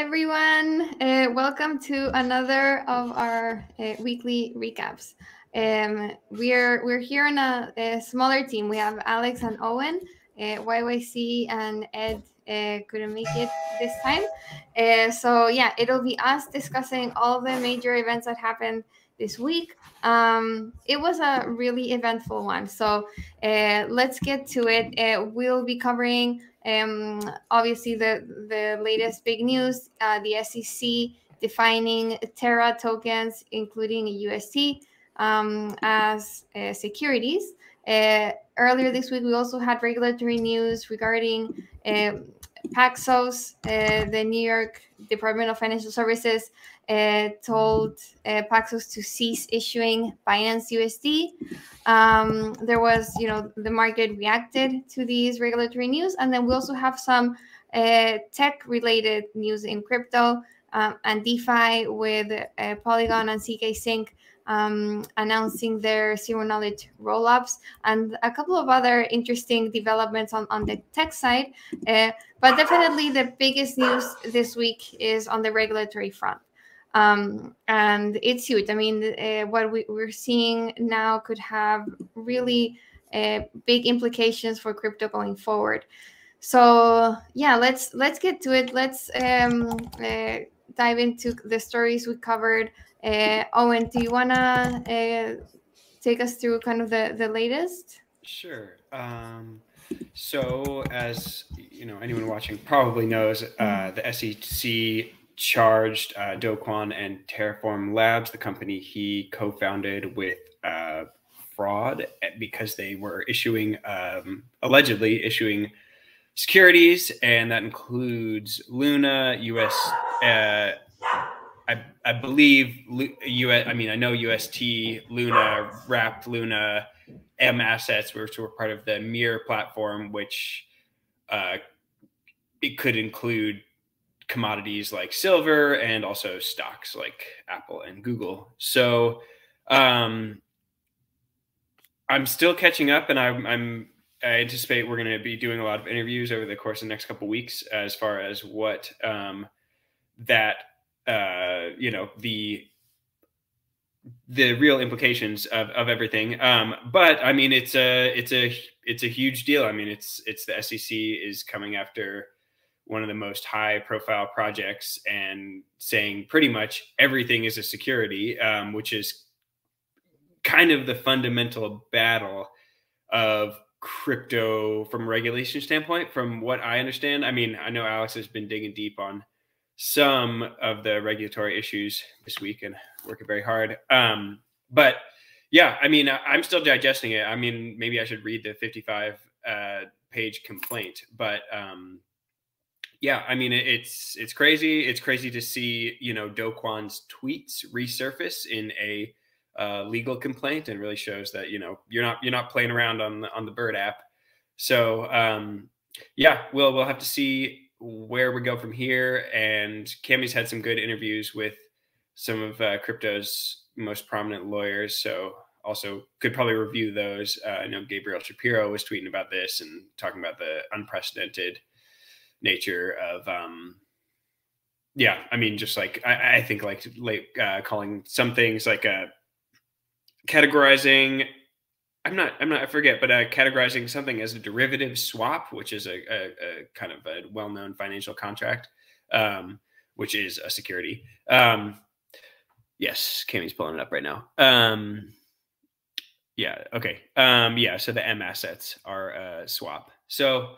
Everyone. Uh, welcome to another of our uh, weekly recaps. Um, we're we're here on a, a, smaller team. We have Alex and Owen. Uh, YYC and Ed uh, couldn't make it this time. Uh, so yeah, it'll be us discussing all the major events that happened this week. Um, it was a really eventful one. So uh, let's get to it. We'll be covering um, obviously the the latest big news, uh, the SEC defining Terra tokens, including UST, um, as uh, securities. Uh, earlier this week, we also had regulatory news regarding um, Paxos, uh, the New York Department of Financial Services uh, told uh, Paxos to cease issuing Binance USD. Um, there was, you know, the market reacted to these regulatory news, and then we also have some uh, tech-related news in crypto um, and DeFi with uh, Polygon and ZK Sync um, announcing their zero knowledge rollups and a couple of other interesting developments on, on the tech side. Uh, but definitely the biggest news this week is on the regulatory front. Um, and it's huge. I mean, uh, what we, are seeing now could have really uh, big implications for crypto going forward. So yeah, let's let's get to it. Let's um, uh, dive into the stories we covered uh, Owen, do you want to uh, take us through kind of the, the latest? Sure. Um, so, as you know, anyone watching probably knows, uh, the SEC charged uh, and Terraform Labs, the company he co-founded with uh, fraud because they were issuing, um, allegedly issuing securities, and that includes Luna, US. Uh, I, I believe US, I mean, I know UST, Luna, Wrapped Luna, M assets, which were part of the Mirror platform, which uh, it could include commodities like silver and also stocks like Apple and Google. So um, I'm still catching up, and I'm, I'm I anticipate we're going to be doing a lot of interviews over the course of the next couple weeks as far as what um, that uh, you know the the real implications of, of everything. Um, but I mean, it's a it's a it's a huge deal. I mean, it's it's the SEC is coming after one of the most high profile projects and saying pretty much everything is a security, um, which is kind of the fundamental battle of crypto from a regulation standpoint. From what I understand, I mean, I know Alex has been digging deep on some of the regulatory issues this week and working very hard. Um, but yeah, I mean, I'm still digesting it. I mean, maybe I should read the 55 uh, page complaint, but um, yeah, I mean, it's it's crazy. It's crazy to see you know Do tweets resurface in a uh, legal complaint, and really shows that you know you're not you're not playing around on the on the Bird app. So um, yeah, we'll we'll have to see where we go from here. And Cammy's had some good interviews with some of uh, crypto's most prominent lawyers. So also could probably review those. Uh, I know Gabriel Shapiro was tweeting about this and talking about the unprecedented nature of, um, yeah, I mean, just like I, I think like like uh, calling some things like uh, categorizing I'm not. I'm not. I forget, but uh, categorizing something as a derivative swap, which is a, a, a kind of a well-known financial contract, um, which is a security. Um, yes, Cammy's pulling it up right now. Um, yeah. Okay. Um, yeah. So the M assets are a swap. So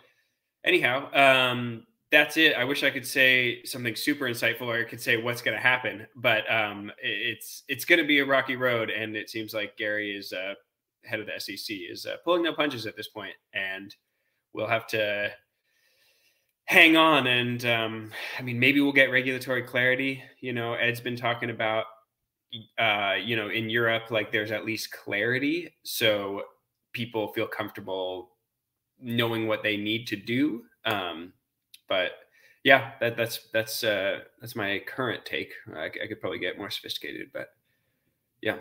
anyhow, um, that's it. I wish I could say something super insightful, or I could say what's going to happen, but um, it's it's going to be a rocky road, and it seems like Gary is. Uh, head of the SEC is uh, pulling no punches at this point, and we'll have to hang on. And um, I mean, maybe we'll get regulatory clarity. You know, Ed's been talking about, uh, you know, in Europe, like there's at least clarity, so people feel comfortable knowing what they need to do. Um, but yeah, that, that's that's uh, that's my current take. I, I could probably get more sophisticated, but yeah.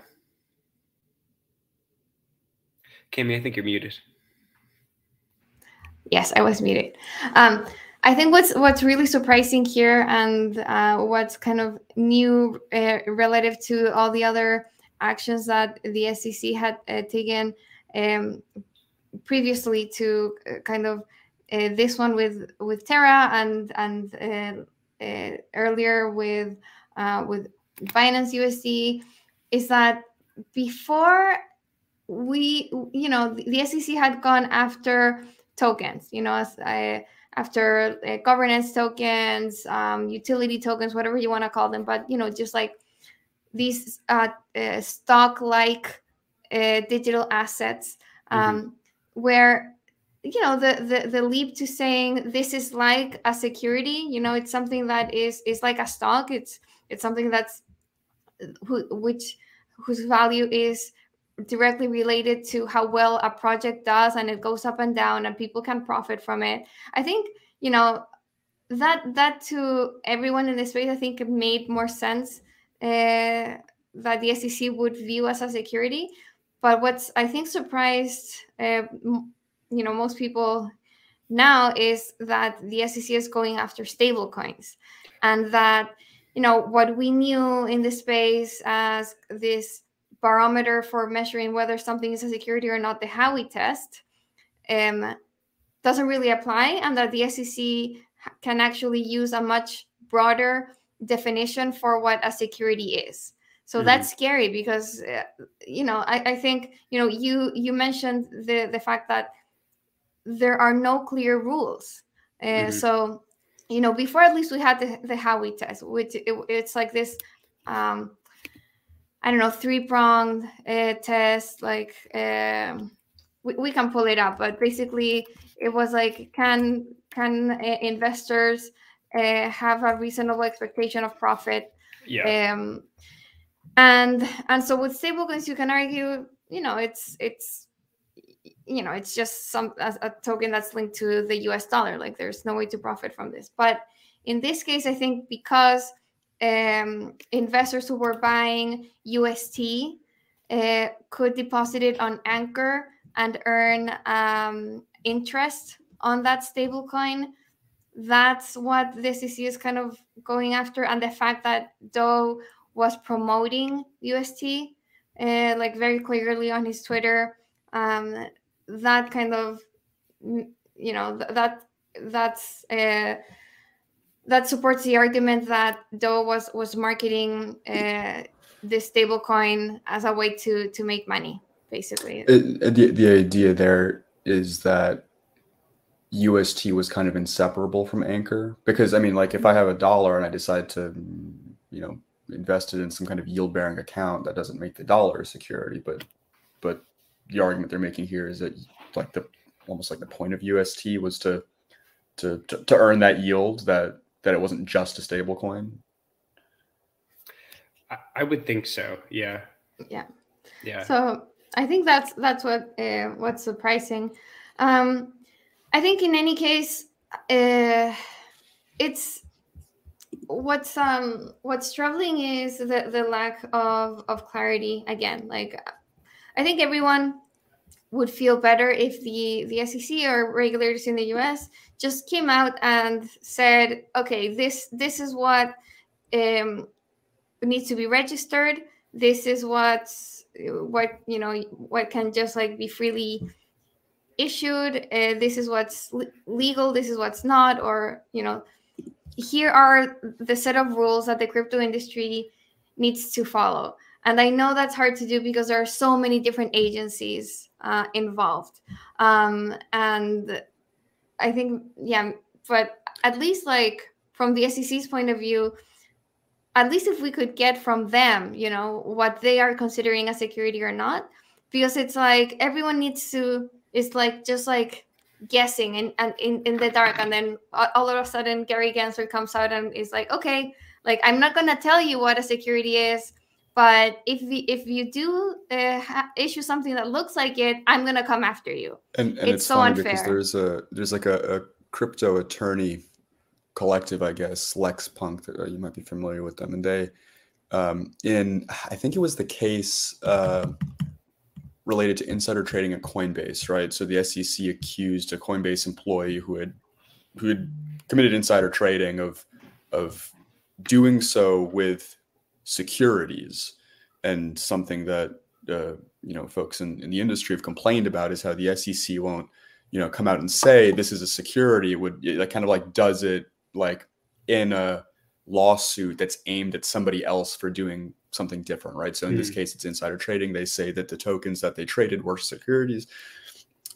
Kimmy, I think you're muted. Yes, I was muted. Um, I think what's what's really surprising here and uh, what's kind of new uh, relative to all the other actions that the SEC had uh, taken um, previously to uh, kind of uh, this one with with Terra and and uh, earlier with with Binance USD is that before we you know the SEC had gone after tokens you know as I after uh, governance tokens, um, utility tokens, whatever you want to call them. But you know, just like these uh, uh, stock-like uh, digital assets, um, mm-hmm. Where you know the, the the leap to saying this is like a security. You know, it's something that is is like a stock. It's it's something that's who, which whose value is directly related to how well a project does and it goes up and down and people can profit from it i think you know that that to everyone in this space i think it made more sense uh, that the sec would view as a security but what's i think surprised uh, you know most people now is that the sec is going after stable coins and that you know what we knew in the space as this barometer for measuring whether something is a security or not, the Howey test, um, doesn't really apply, and that the SEC can actually use a much broader definition for what a security is. So mm-hmm. that's scary because uh, you know I, I think you know you you mentioned the the fact that there are no clear rules. Uh, mm-hmm. So you know before at least we had the the Howey test, which it, it's like this um, I don't know, three pronged uh, test. Like um, we, we can pull it up, but basically it was like can can uh, investors uh, have a reasonable expectation of profit? Yeah. Um, and and so with stablecoins, you can argue, you know, it's it's you know it's just some a, a token that's linked to the U.S. dollar. Like there's no way to profit from this, but in this case, I think because um, investors who were buying UST uh, could deposit it on Anchor and earn um, interest on that stablecoin. That's what the SEC is kind of going after, and the fact that Do was promoting UST uh, like very clearly on his Twitter. Um, that kind of, you know, that that's. Uh, that supports the argument that Do was was marketing uh, this stablecoin as a way to to make money, basically. It, the the idea there is that UST was kind of inseparable from Anchor because I mean, like if I have a dollar and I decide to, you know, invest it in some kind of yield bearing account, that doesn't make the dollar a security, but but the argument they're making here is that like the almost like the point of UST was to to, to, to earn that yield that that it wasn't just a stable coin? I would think so. Yeah. Yeah. Yeah. So I think that's that's what uh, what's surprising. Um, I think in any case, uh, it's what's um what's troubling is the the lack of of clarity again. Like, I think everyone would feel better if the the SEC or regulators in the US just came out and said, okay, this this is what um, needs to be registered. This is what what you know what can just like be freely issued. Uh, this is what's legal. This is what's not. Or you know, here are the set of rules that the crypto industry needs to follow. And I know that's hard to do because there are so many different agencies uh, involved. Um, and I think, yeah, but at least like from the SEC's point of view, at least if we could get from them, you know, what they are considering a security or not, because it's like everyone needs to, it's like just like guessing and, and in, in the dark. And then all of a sudden, Gary Gensler comes out and is like, okay, like I'm not going to tell you what a security is but if we, if you do uh, issue something that looks like it, I'm gonna come after you. And, and it's, it's so funny unfair. because there's a there's like a, a crypto attorney collective, I guess, LexPunk. That uh, you might be familiar with them, and they um, in I think it was the case uh, related to insider trading at Coinbase, right? So the SEC accused a Coinbase employee who had who had committed insider trading of of doing so with securities and something that uh, you know folks in, in the industry have complained about is how the SEC won't you know come out and say this is a security it would it kind of like does it like in a lawsuit that's aimed at somebody else for doing something different right so in mm-hmm. this case it's insider trading they say that the tokens that they traded were securities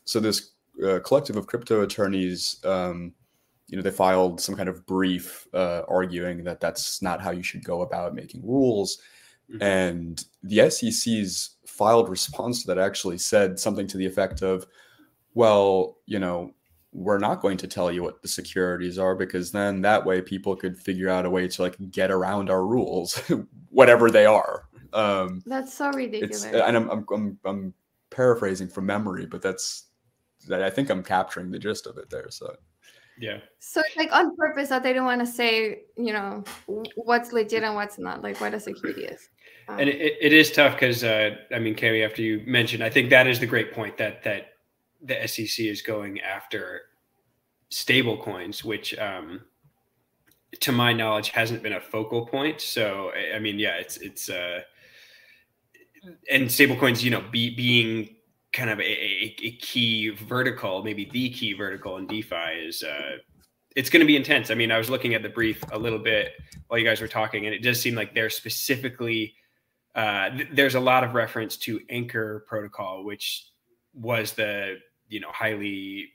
so this uh, collective of crypto attorneys um, you know they filed some kind of brief uh, arguing that that's not how you should go about making rules mm-hmm. and the sec's filed response to that actually said something to the effect of well you know we're not going to tell you what the securities are because then that way people could figure out a way to like get around our rules whatever they are um that's so ridiculous and I'm, I'm, I'm i'm paraphrasing from memory but that's that i think i'm capturing the gist of it there so yeah. So like on purpose that they don't want to say, you know, what's legit and what's not, like what a security is. Um, and it, it is tough because uh, I mean, Carrie, after you mentioned, I think that is the great point that that the SEC is going after stable coins, which um, to my knowledge hasn't been a focal point. So I mean, yeah, it's it's uh, and stable coins, you know, be, being kind of a, a, a, key vertical, maybe the key vertical in DeFi is uh, it's going to be intense. I mean, I was looking at the brief a little bit while you guys were talking, and it does seem like they're specifically uh, th- there's a lot of reference to Anchor Protocol, which was the you know highly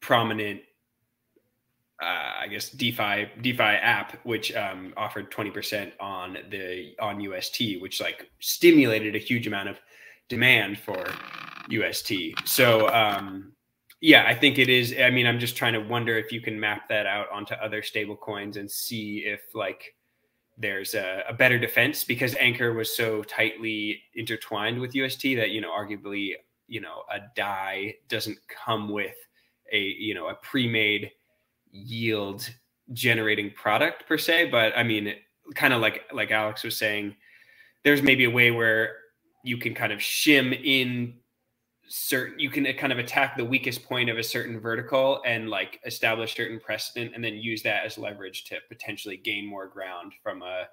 prominent. Uh, I guess DeFi DeFi app, which um, offered twenty percent on the on UST, which like stimulated a huge amount of demand for UST. So um, yeah, I think it is. I mean, I'm just trying to wonder if you can map that out onto other stable coins and see if like there's a, a, better defense because Anchor was so tightly intertwined with UST that you know arguably you know a DAI doesn't come with a you know a pre-made yield generating product per se, but I mean kind of like like Alex was saying, there's maybe a way where you can kind of shim in certain you can uh, kind of attack the weakest point of a certain vertical and like establish certain precedent and then use that as leverage to potentially gain more ground from a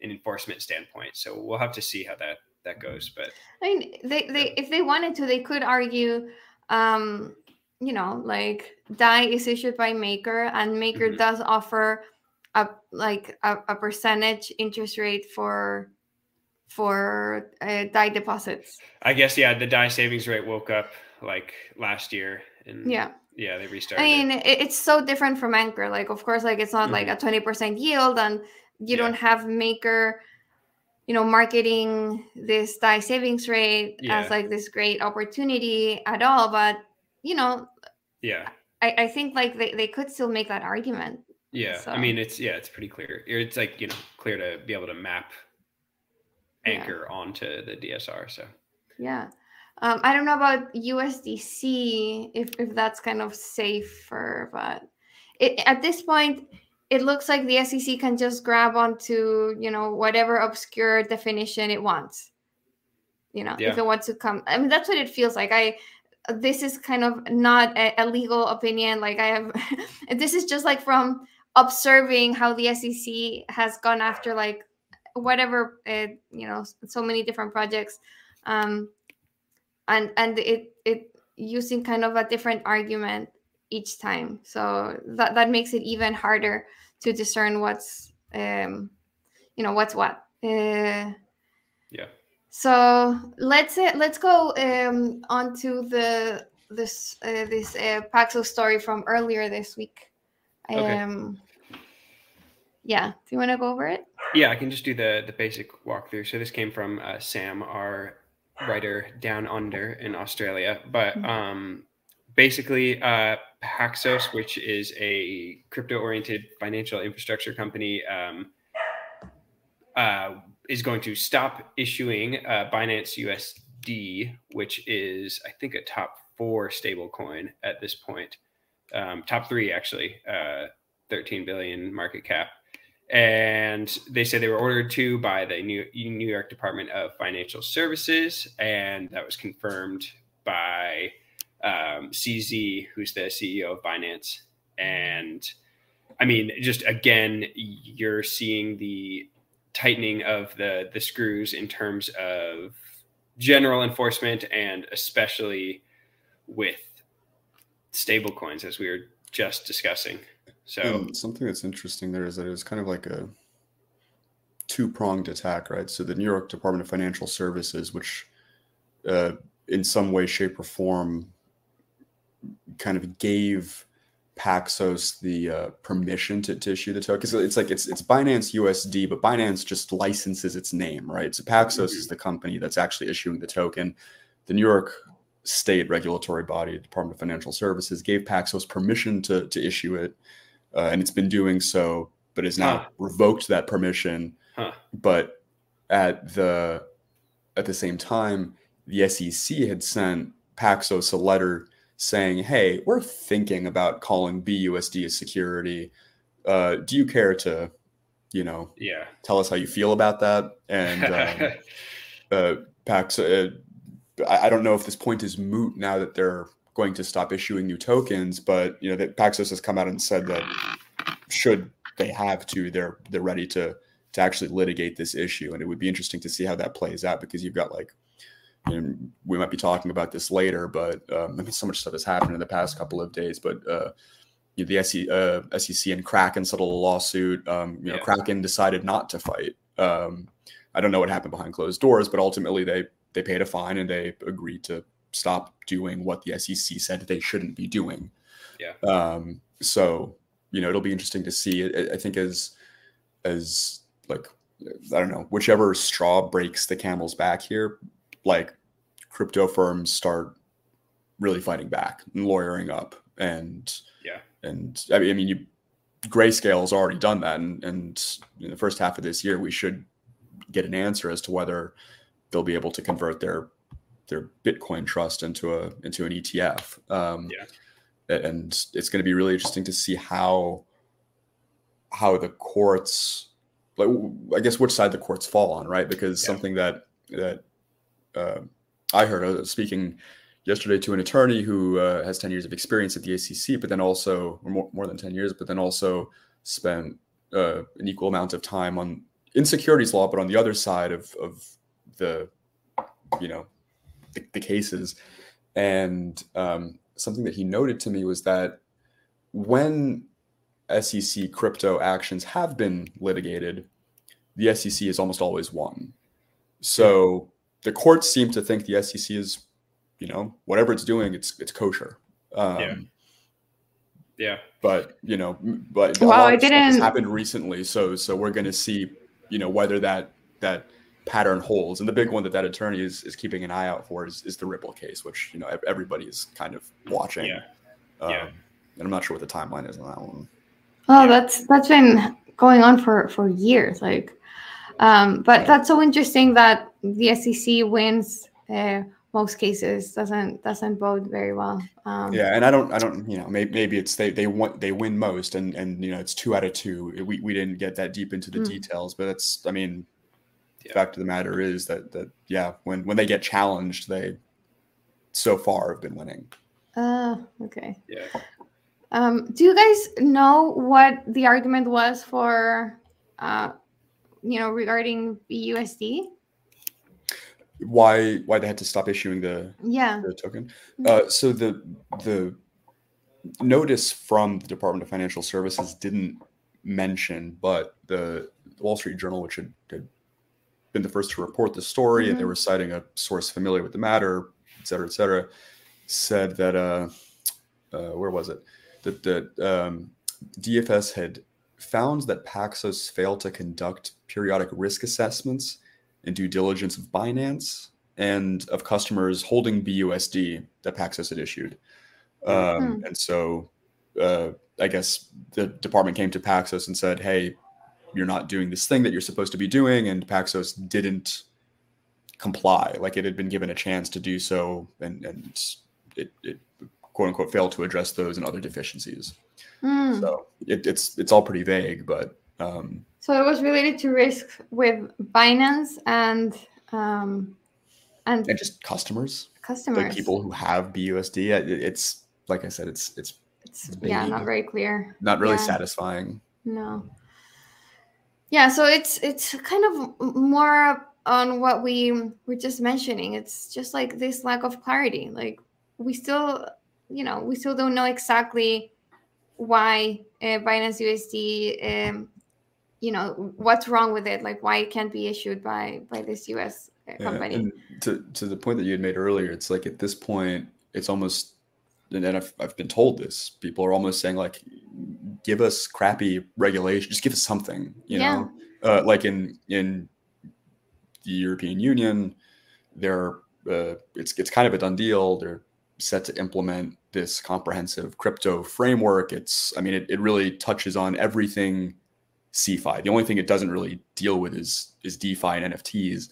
an enforcement standpoint. So we'll have to see how that that goes but i mean they they if they wanted to they could argue um you know like DAI is issued by maker and maker mm-hmm. does offer a like a, a percentage interest rate for for uh, DAI deposits. I guess yeah, the DAI savings rate woke up like last year, and yeah, yeah, they restarted. I mean, it. it's so different from Anchor. Like, of course, like it's not mm-hmm. like a twenty percent yield, and you yeah. don't have Maker, you know, marketing this DAI savings rate yeah. as like this great opportunity at all. But you know, yeah, I, I think like they, they could still make that argument. Yeah, so. I mean, it's yeah, it's pretty clear. It's like you know, clear to be able to map anchor yeah. onto the DSR. So yeah. Um, I don't know about USDC if, if that's kind of safer, but it, at this point, it looks like the SEC can just grab onto you know whatever obscure definition it wants. You know, yeah. if it wants to come, I mean that's what it feels like. I this is kind of not a, a legal opinion. Like I have, this is just like from observing how the SEC has gone after like whatever uh, you know so many different projects um and and it it using kind of a different argument each time so that that makes it even harder to discern what's um you know what's what uh, yeah so let's uh, let's go um on to the this uh, this uh, Paxos story from earlier this week okay. um yeah do you want to go over it yeah, I can just do the the basic walkthrough. So this came from uh, Sam, our writer down under in Australia. But mm-hmm. um, basically, uh, Paxos, which is a crypto oriented financial infrastructure company, um, uh, is going to stop issuing uh, Binance USD, which is, I think, a top four stable coin at this point. Um, top three, actually, uh, 13 billion market cap and they said they were ordered to by the New York Department of Financial Services, and that was confirmed by um, CZ, who's the CEO of Binance. And I mean, just again, you're seeing the tightening of the the screws in terms of general enforcement and especially with stable coins as we were just discussing. So And something that's interesting there is that it was kind of like a two pronged attack, right? So the New York Department of Financial Services, which uh, in some way, shape, or form kind of gave Paxos the uh, permission to, to issue the token. Because it's like it's it's Binance USD, but Binance just licenses its name, right? So Paxos is the company that's actually issuing the token. The New York State regulatory body, Department of Financial Services, gave Paxos permission to to issue it, uh, and it's been doing so, but has now Huh. revoked that permission. Huh. But at the at the same time, the SEC had sent Paxos a letter saying, "Hey, we're thinking about calling BUSD a security. Uh, do you care to, you know, yeah. tell us how you feel about that?" And um, uh, Pax, uh, I, I don't know if this point is moot now that they're going to stop issuing new tokens, but you know that Paxos has come out and said that should they have to, they're they're ready to to actually litigate this issue, and it would be interesting to see how that plays out because you've got like. And we might be talking about this later, but um, I mean, so much stuff has happened in the past couple of days. But uh, you know, the SEC, uh, SEC and Kraken settled a lawsuit. Um, you know, Yeah. Kraken decided not to fight. Um, I don't know what happened behind closed doors, but ultimately they they paid a fine and they agreed to stop doing what the SEC said they shouldn't be doing. Yeah. Um, so you know it'll be interesting to see. I, I think as as like I don't know whichever straw breaks the camel's back here, like crypto firms start really fighting back and lawyering up and Yeah. and I mean, I mean you grayscale's already done that and and in the first half of this year we should get an answer as to whether they'll be able to convert their their Bitcoin trust into a into an ETF. Um, Yeah. and it's going to be really interesting to see how how the courts, like I guess which side the courts fall on, right? Because Yeah. something that that uh, I heard I was speaking yesterday to an attorney who uh, has ten years of experience at the ACC, but then also or more, more than ten years, but then also spent uh, an equal amount of time on in securities law, but on the other side of of the you know the, the cases. And um, something that he noted to me was that when SEC crypto actions have been litigated, the SEC has almost always won. So the courts seem to think the SEC is, you know, whatever it's doing, it's it's kosher. Um, Yeah. yeah. But you know, but well, Wow, lot I has didn't- happened recently. So so we're going to see, you know, whether that that pattern holds. And the big one that that attorney is is keeping an eye out for is, is the Ripple case, which you know ev- everybody is kind of watching. Yeah. Um, Yeah. And I'm not sure what the timeline is on that one. Oh, Yeah. that's that's been going on for for years. Like, um, but that's so interesting that the SEC wins uh, most cases. Doesn't doesn't bode very well. Um, Yeah, and I don't, I don't, you know, maybe, maybe it's they they want they win most, and and you know it's two out of two. We we didn't get that deep into the Mm. details, but it's, I mean, the Yeah. fact of the matter is that that yeah, when when they get challenged, they so far have been winning. Uh, okay. Yeah. Um, do you guys know what the argument was for, uh, you know, regarding BUSD? Why why they had to stop issuing the Yeah. the token. Mhm. Uh, so the the notice from the Department of Financial Services didn't mention, but the Wall Street Journal, which had, had been the first to report the story, and they Mhm. were citing a source familiar with the matter, et cetera, et cetera, said that uh, uh, where was it? That that um, DFS had found that Paxos failed to conduct periodic risk assessments and due diligence of Binance and of customers holding BUSD that Paxos had issued. Um, And so uh, I guess the department came to Paxos and said, hey, you're not doing this thing that you're supposed to be doing. And Paxos didn't comply. Like it had been given a chance to do so. And, and it, it quote unquote failed to address those and other deficiencies. Hmm. So it, it's, it's all pretty vague, but um, So it was related to risk with Binance and um, and and just customers, customers. like people who have BUSD. It, it's like I said, it's, it's it's yeah not very clear Not really Yeah. satisfying. no yeah so it's it's kind of more on what we were just mentioning it's just like this lack of clarity like we still you know we still don't know exactly why uh, binance usd um, you know what's wrong with it like why it can't be issued by by this us uh, Yeah, company and to to the point that you had made earlier, it's like at this point, it's almost, and I've, I've been told this. People are almost saying like, give us crappy regulation, just give us something, you Yeah. know, uh, like in in the European Union, they're uh, it's it's kind of a done deal. They're set to implement this comprehensive crypto framework. It's I mean, it, it really touches on everything CeFi. The only thing it doesn't really deal with is is DeFi and NFTs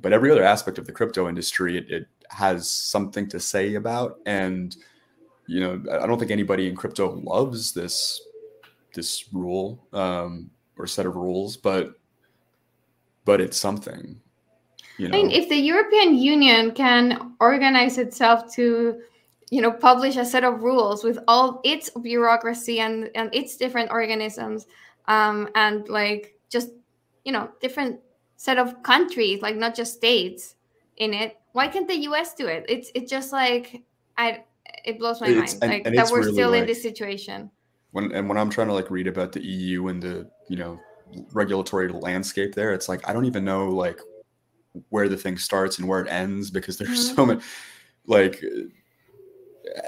but every other aspect of the crypto industry it, it has something to say about and you know i don't think anybody in crypto loves this this rule um, or set of rules but but it's something you I mean, if the European Union can organize itself to, you know, publish a set of rules with all its bureaucracy and and its different organisms, um, and like just you know different set of countries, like not just states in it. Why can't the U.S. do it? It's it's just like I it blows my It's- mind and- like and that we're really still in this situation. when and when i'm trying to like read about the eu and the you know regulatory landscape there it's like i don't even know like where the thing starts and where it ends because there's so many like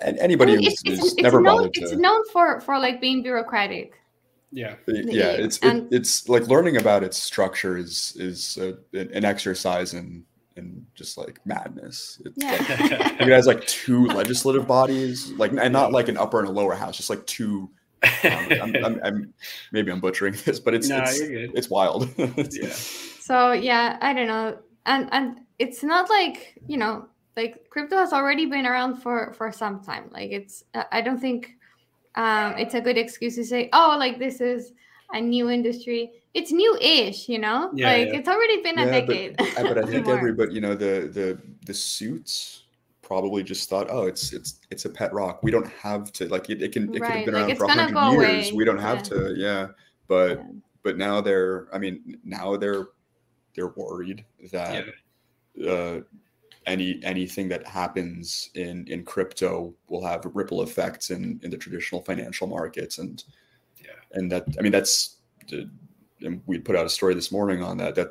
and I anybody mean, who's, it's, it's, never known bothered it's to known for for like being bureaucratic. Yeah. yeah EU. it's it, it's like learning about its structure is is a, an exercise in in just like madness it's Yeah. like, it has like two legislative bodies like and not like an upper and a lower house just like two um, I'm, I'm, I'm maybe i'm butchering this but it's no, it's, it's wild Yeah. So yeah, I don't know, and and it's not like you know, like crypto has already been around for for some time. Like it's, I I don't think um, it's a good excuse to say, oh, like this is a new industry. It's new-ish, you know. Yeah, like yeah. it's already been a Yeah, but- decade. I- but i think everybody you know the the the suits probably just thought oh it's it's it's a pet rock we don't have to like it, it can it could have been like, around for gonna 100 years away. we don't have Yeah. to yeah but Yeah. but now they're i mean now they're they're worried that uh, any anything that happens in in crypto will have ripple effects in in the traditional financial markets and Yeah. and that i mean that's and we put out a story this morning on that that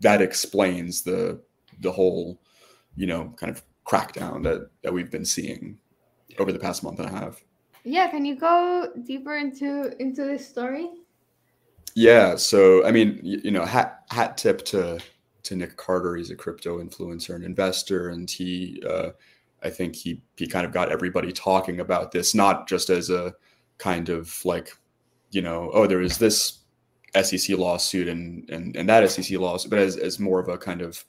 that explains the the whole you know kind of crackdown that that we've been seeing over the past month and a half yeah, can you go deeper into into this story? Yeah, so I mean, you, you know, hat hat tip to to Nick Carter. He's a crypto influencer and investor, and he, uh, I think he he kind of got everybody talking about this, not just as a kind of like, you know, oh, there is this SEC lawsuit and and and that SEC lawsuit, but as as more of a kind of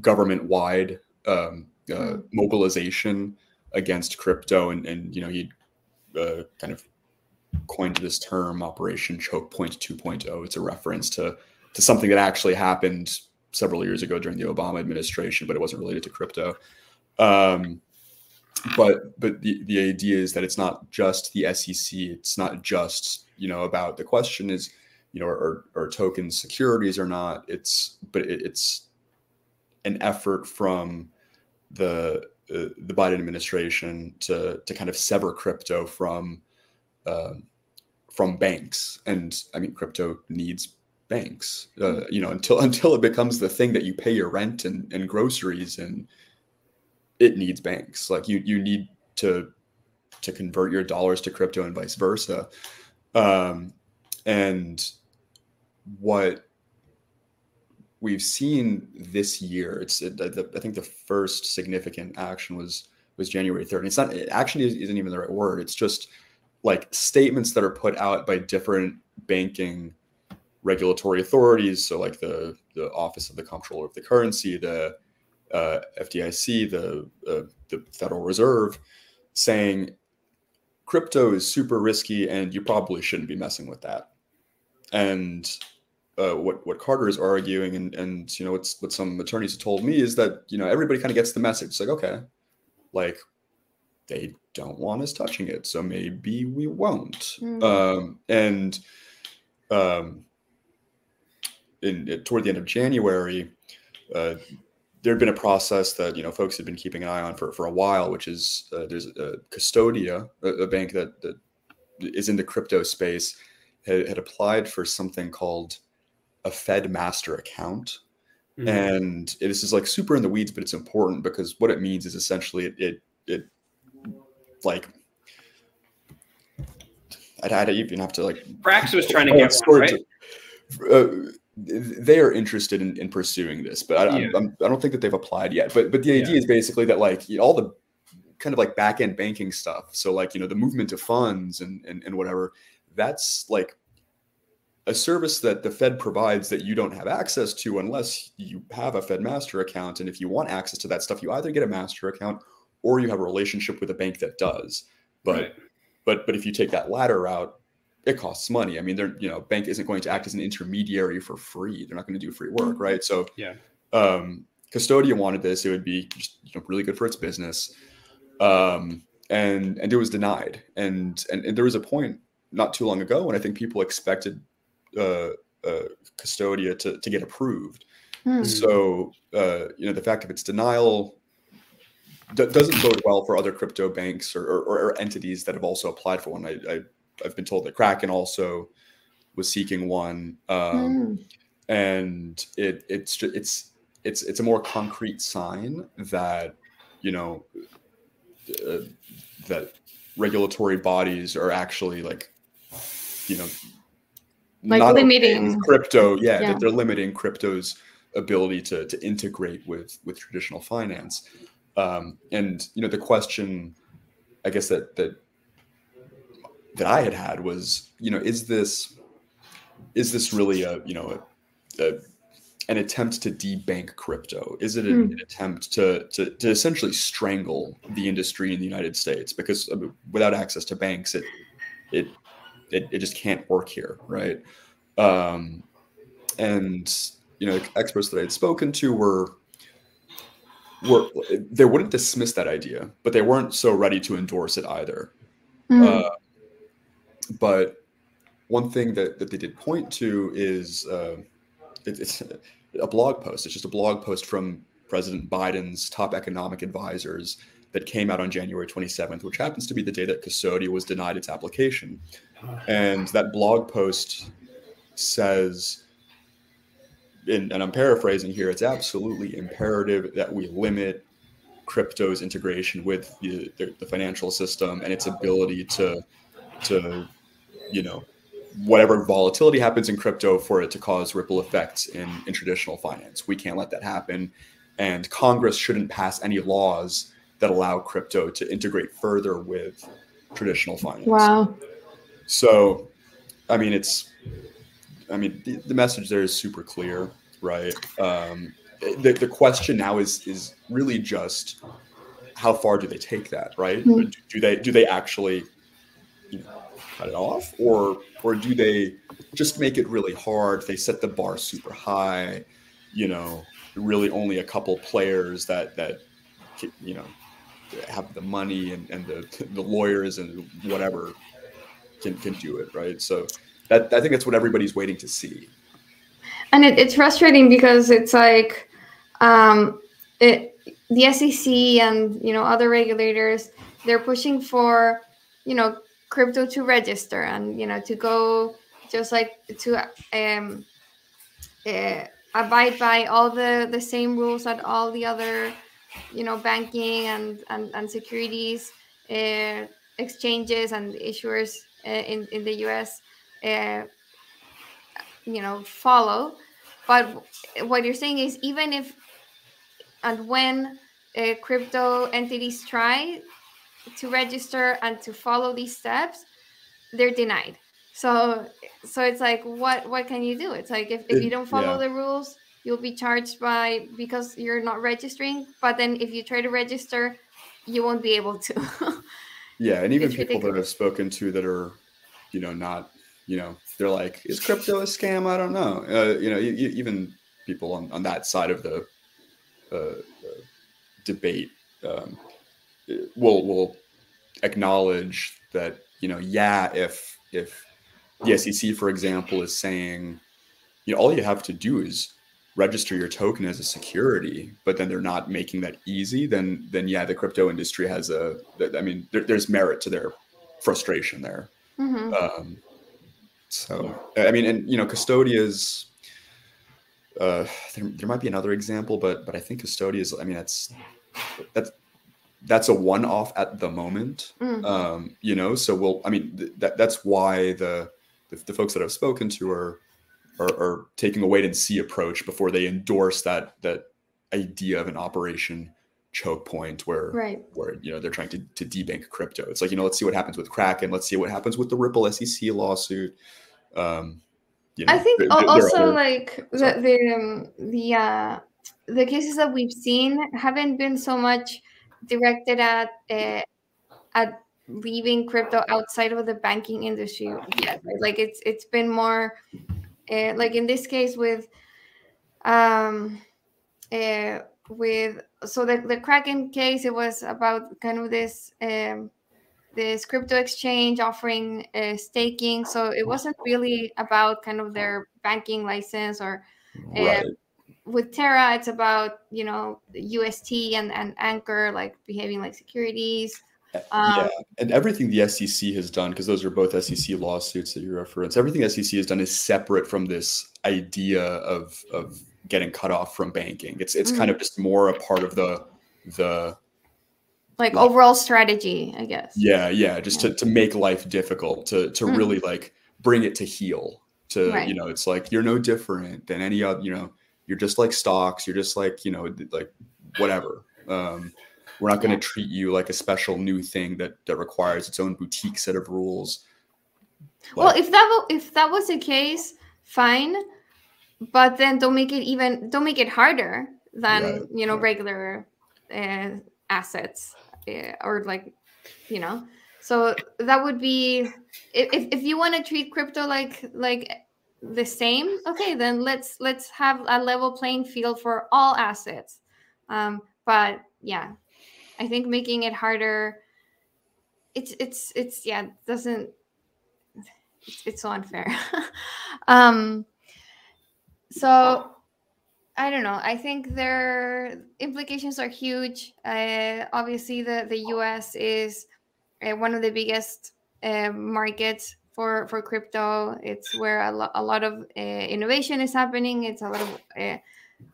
government wide um, uh, Mm. mobilization against crypto, and and you know he uh, kind of coined this term operation choke point 2.0 it's a reference to to something that actually happened several years ago during the obama administration but it wasn't related to crypto. Um, but but the, the idea is that it's not just the sec it's not just you know about the question is you know are, are tokens securities or not. It's but it, it's an effort from the uh, the biden administration to to kind of sever crypto from um, from banks. And i mean crypto needs banks uh, you know until until it becomes the thing that you pay your rent and, and groceries and it needs banks. Like you you need to to convert your dollars to crypto and vice versa. Um, and what we've seen this year it's it, the, i think the first significant action was was january 3rd and it's not it actually isn't even the right word. It's just like statements that are put out by different banking regulatory authorities so like the the office of the comptroller of the currency the uh, fdic the uh, the federal reserve saying crypto is super risky and you probably shouldn't be messing with that and uh, what what Carter is arguing, and and you know what's what some attorneys have told me is that you know everybody kind of gets the message. It's like okay, like they don't want us touching it, so maybe we won't. Mhm. Um, and um, in toward the end of January, uh, there had been a process that you know folks had been keeping an eye on for, for a while, which is uh, there's a Custodia, a, a bank that, that is in the crypto space, had, had applied for something called a Fed master account. Mhm. And it- this is like super in the weeds, but it's important because what it means is essentially it it, it like I'd, I'd even have to like Brax was trying to Oh, get one, right? of- uh, they are interested in, in pursuing this, but I, Yeah. I'm, I don't think that they've applied yet. But but the idea Yeah. is basically that like you know, all the kind of like back end banking stuff. So like you know the movement of funds and and, and whatever. That's like a service that the Fed provides that you don't have access to unless you have a Fed master account. And if you want access to that stuff, you either get a master account or you have a relationship with a bank that does. But Right. but but if you take that latter route, it costs money. I mean, they're you know, bank isn't going to act as an intermediary for free. They're not going to do free work, right? So Yeah. um, Custodia wanted this. It would be just, you know, really good for its business, um, and and it was denied. And, and and there was a point not too long ago when I think people expected uh, uh, Custodia to to get approved. Hmm. So uh, you know, the fact of its denial d- doesn't bode well for other crypto banks or, or, or entities that have also applied for one. I, I I've been told that Kraken also was seeking one, um, Hmm. and it it's it's it's it's a more concrete sign that you know uh, that regulatory bodies are actually like you know Like not limiting- crypto yeah, Yeah. that they're limiting crypto's ability to to integrate with with traditional finance um and you know the question i guess that that that i had had was you know is this is this really a you know a, a an attempt to debank crypto? Is it an, Hmm. an attempt to, to to essentially strangle the industry in the United States? Because without access to banks, it it it, it just can't work here, right? Um, and you know, experts that I had spoken to were were they wouldn't dismiss that idea, but they weren't so ready to endorse it either. Hmm. Uh, but one thing that, that they did point to is uh, it, it's a blog post. It's just a blog post from President Biden's top economic advisors that came out on January 27th, which happens to be the day that Custodia was denied its application. And that blog post says, and, and I'm paraphrasing here, it's absolutely imperative that we limit crypto's integration with the, the, the financial system and its ability to, to, you know, whatever volatility happens in crypto for it to cause ripple effects in, in traditional finance. We can't let that happen. And Congress shouldn't pass any laws that allow crypto to integrate further with traditional finance. wow. So, I mean, it's, I mean, the, the message there is super clear, right? Um, the, the question now is is really just how far do they take that, right? Hmm. Do, do they do they actually you know, cut it off, or or do they just make it really hard? They set the bar super high, you know, really only a couple players that that you know have the money and, and the the lawyers and whatever can can do it, right? So that I think that's what everybody's waiting to see. and it, it's frustrating because it's like um, it, the SEC and you know other regulators they're pushing for you know crypto to register and you know to go just like to um, uh, abide by all the the same rules that all the other you know banking and and, and securities uh, exchanges and issuers uh, in in the US uh, you know follow. But what you're saying is even if and when uh, crypto entities try to register and to follow these steps they're denied. So so it's like what what can you do? It's like if, if you don't follow yeah. the rules you'll be charged by because you're not registering. But then if you try to register you won't be able to. Yeah, and even It's people that I've spoken to that are, you know, not, you know, they're like, is crypto a scam? I don't know. Uh, you know, e- e- even people on, on that side of the, uh, uh, debate um, will will acknowledge that you know yeah if if the SEC for example is saying you know all you have to do is register your token as a security but then they're not making that easy then then yeah the crypto industry has a i mean there, there's merit to their frustration there Mhm. um, so I mean, and you know, Custodia's. Uh, there, there might be another example, but but I think Custodia's. I mean, that's that's that's a one-off at the moment. Mm. Um, you know, so we'll. I mean, th- that that's why the, the the folks that I've spoken to are are, are taking a wait and see approach before they endorse that that idea of an operation choke point where Right. where you know they're trying to, to debank crypto. It's like you know, let's see what happens with Kraken. Let's see what happens with the Ripple SEC lawsuit. Um, you know, I think there- al- there are also like the the um, the uh, the cases that we've seen haven't been so much directed at uh, at leaving crypto outside of the banking industry yet. Right? Like it's it's been more uh, like in this case with um uh, with so the, the Kraken case it was about kind of this um this crypto exchange offering uh, staking so it wasn't really about kind of their banking license or uh, right. with terra it's about you know ust and, and anchor like behaving like securities um, yeah, and everything the SEC has done, because those are both SEC lawsuits that you reference. Everything SEC has done is separate from this idea of of getting cut off from banking. It's it's kind of just more a part of the the like Right. overall strategy i guess yeah yeah just to, to make life difficult to to Mm. really like bring it to heel to Right. you know it's like you're no different than any other you know you're just like stocks you're just like you know like whatever um we're not going to Yeah. treat you like a special new thing that that requires its own boutique set of rules well if that wa- if that was the case fine but then don't make it even don't make it harder than Right, you know right. regular uh, assets uh, or like you know? So that would be if, if- you want to treat crypto like like the same okay then let's let's have a level playing field for all assets. Um but yeah i think making it harder it's it's it's yeah doesn't it's, it's so unfair. Um so i don't know. I think their implications are huge. Uh, obviously the the us is uh, one of the biggest uh, markets for for crypto. It's where a, lo- a lot of uh, innovation is happening. It's a lot of uh,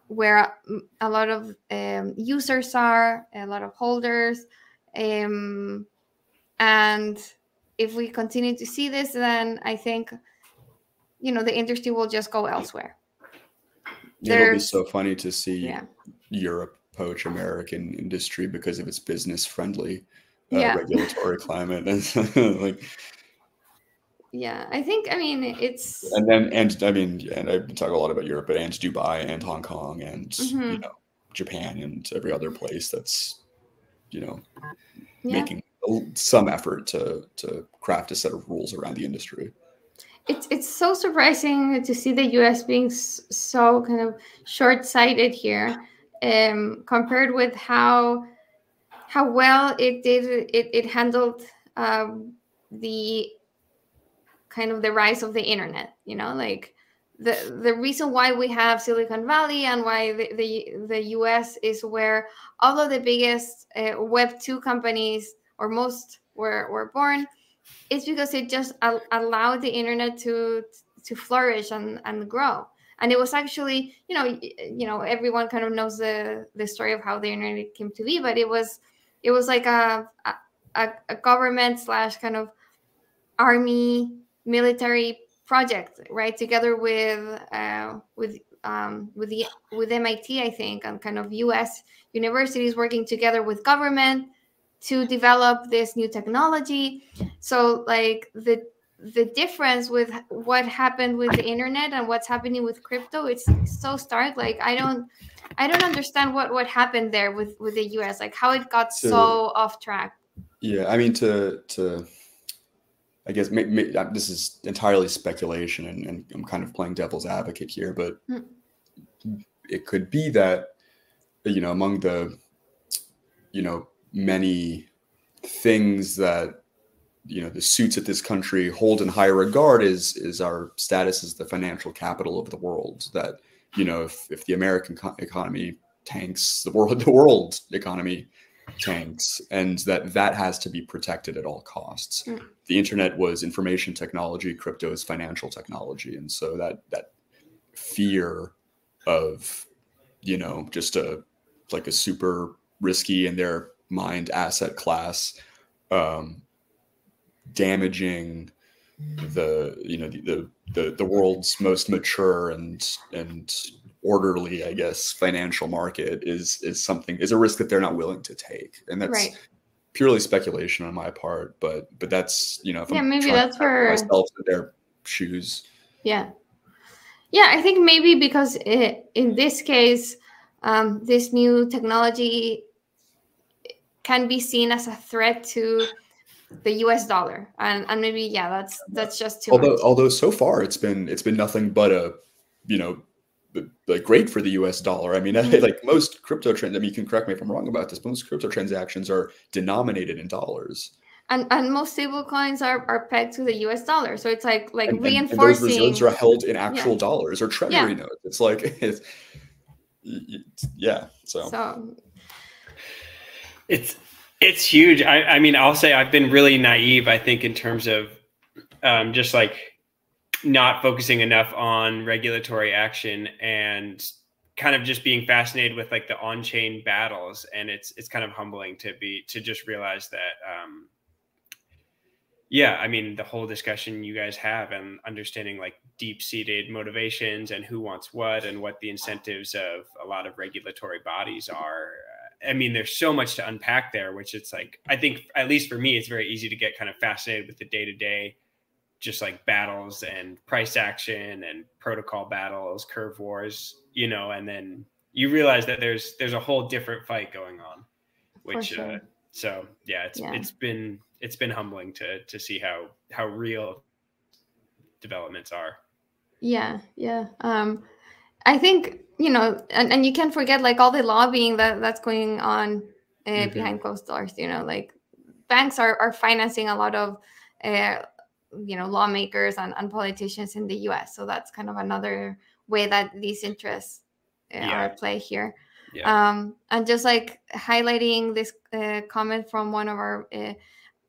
where mm, a lot of um, users are a lot of holders. Um, and if we continue to see this then i think you know the industry will just go elsewhere it'll be so funny to see yeah europe poach american industry because of its business friendly uh, Yeah. regulatory climate like yeah i think i mean it's and then and I mean, and I've been a lot about Europe, but and Dubai and Hong Kong and you Mhm. know Japan and every other place that's you know yeah making some effort to to craft a set of rules around the industry. It's it's so surprising to see the US being so kind of short-sighted here, um, compared with how how well it did it it handled um, the kind of the rise of the internet. You know, like the the reason why we have Silicon Valley and why the the, the US is where all of the biggest uh, Web two companies or most were were born it's because it just al- allowed the internet to to flourish and, and grow. And it was actually you know you know everyone kind of knows the the story of how the internet came to be but it was it was like a a, a government slash kind of army military project right? Together with uh, with um, with the with MIT I think and kind of US universities working together with government to develop this new technology. So like the the difference with what happened with the internet and what's happening with crypto it's so stark. Like i don't i don't understand what what happened there with with the us like how it got so, So- off track. Yeah, I mean to to I guess ma- ma- uh, this is entirely speculation, and, and I'm kind of playing devil's advocate here, but Mm. it could be that you know among the you know many things that you know the suits at this country hold in high regard is is our status as the financial capital of the world. That you know if if the American co- economy tanks, the world the world economy tanks, and that that has to be protected at all costs. Mm. The internet was information technology, crypto is financial technology, and so that that fear of you know just a like a super risky in their mind asset class um damaging the you know the, the the the world's most mature and and orderly i guess financial market is is something is a risk that they're not willing to take and that's Right. purely speculation on my part but but that's you know if Yeah, I'm maybe that's where- myself in their shoes Yeah. Yeah, I think maybe because it, in this case, um, this new technology can be seen as a threat to the U.S. dollar, and and maybe yeah, that's that's just too although much. although so far it's been it's been nothing but a you know like great for the US dollar. I mean, Mhm. like most crypto trans I mean, you can correct me if I'm wrong about this, but most crypto transactions are denominated in dollars. And and most stable coins are, are pegged to the U.S. dollar, so it's like like And, and- and those reserves are held in actual dollars or treasury Yeah. notes. It's like it's, yeah, so, so It's it's huge. I, I mean, I'll say I've been really naive. I think in terms of um, just like not focusing enough on regulatory action and kind of just being fascinated with like the on-chain battles. And it's it's kind of humbling to be to just realize that. Um, yeah, I mean the whole discussion you guys have and understanding like deep-seated motivations and who wants what and what the incentives of a lot of regulatory bodies are. I mean, there's so much to unpack there, which it's like, I think, at least for me, it's very easy to get kind of fascinated with the day to day, just like battles and price action and protocol battles, curve wars, you know, and then you realize that there's there's a whole different fight going on, which sure. uh, so yeah, it's Yeah. it's been it's been humbling to to see how how real developments are. Yeah, yeah. Um, I think you know, and, and you can't forget like all the lobbying that that's going on uh, Mhm. behind closed doors. You know, like banks are are financing a lot of, uh, you know, lawmakers and, and politicians in the U.S. So that's kind of another way that these interests uh, are at play here. Yeah. Um, and just like highlighting this uh, comment from one of our uh,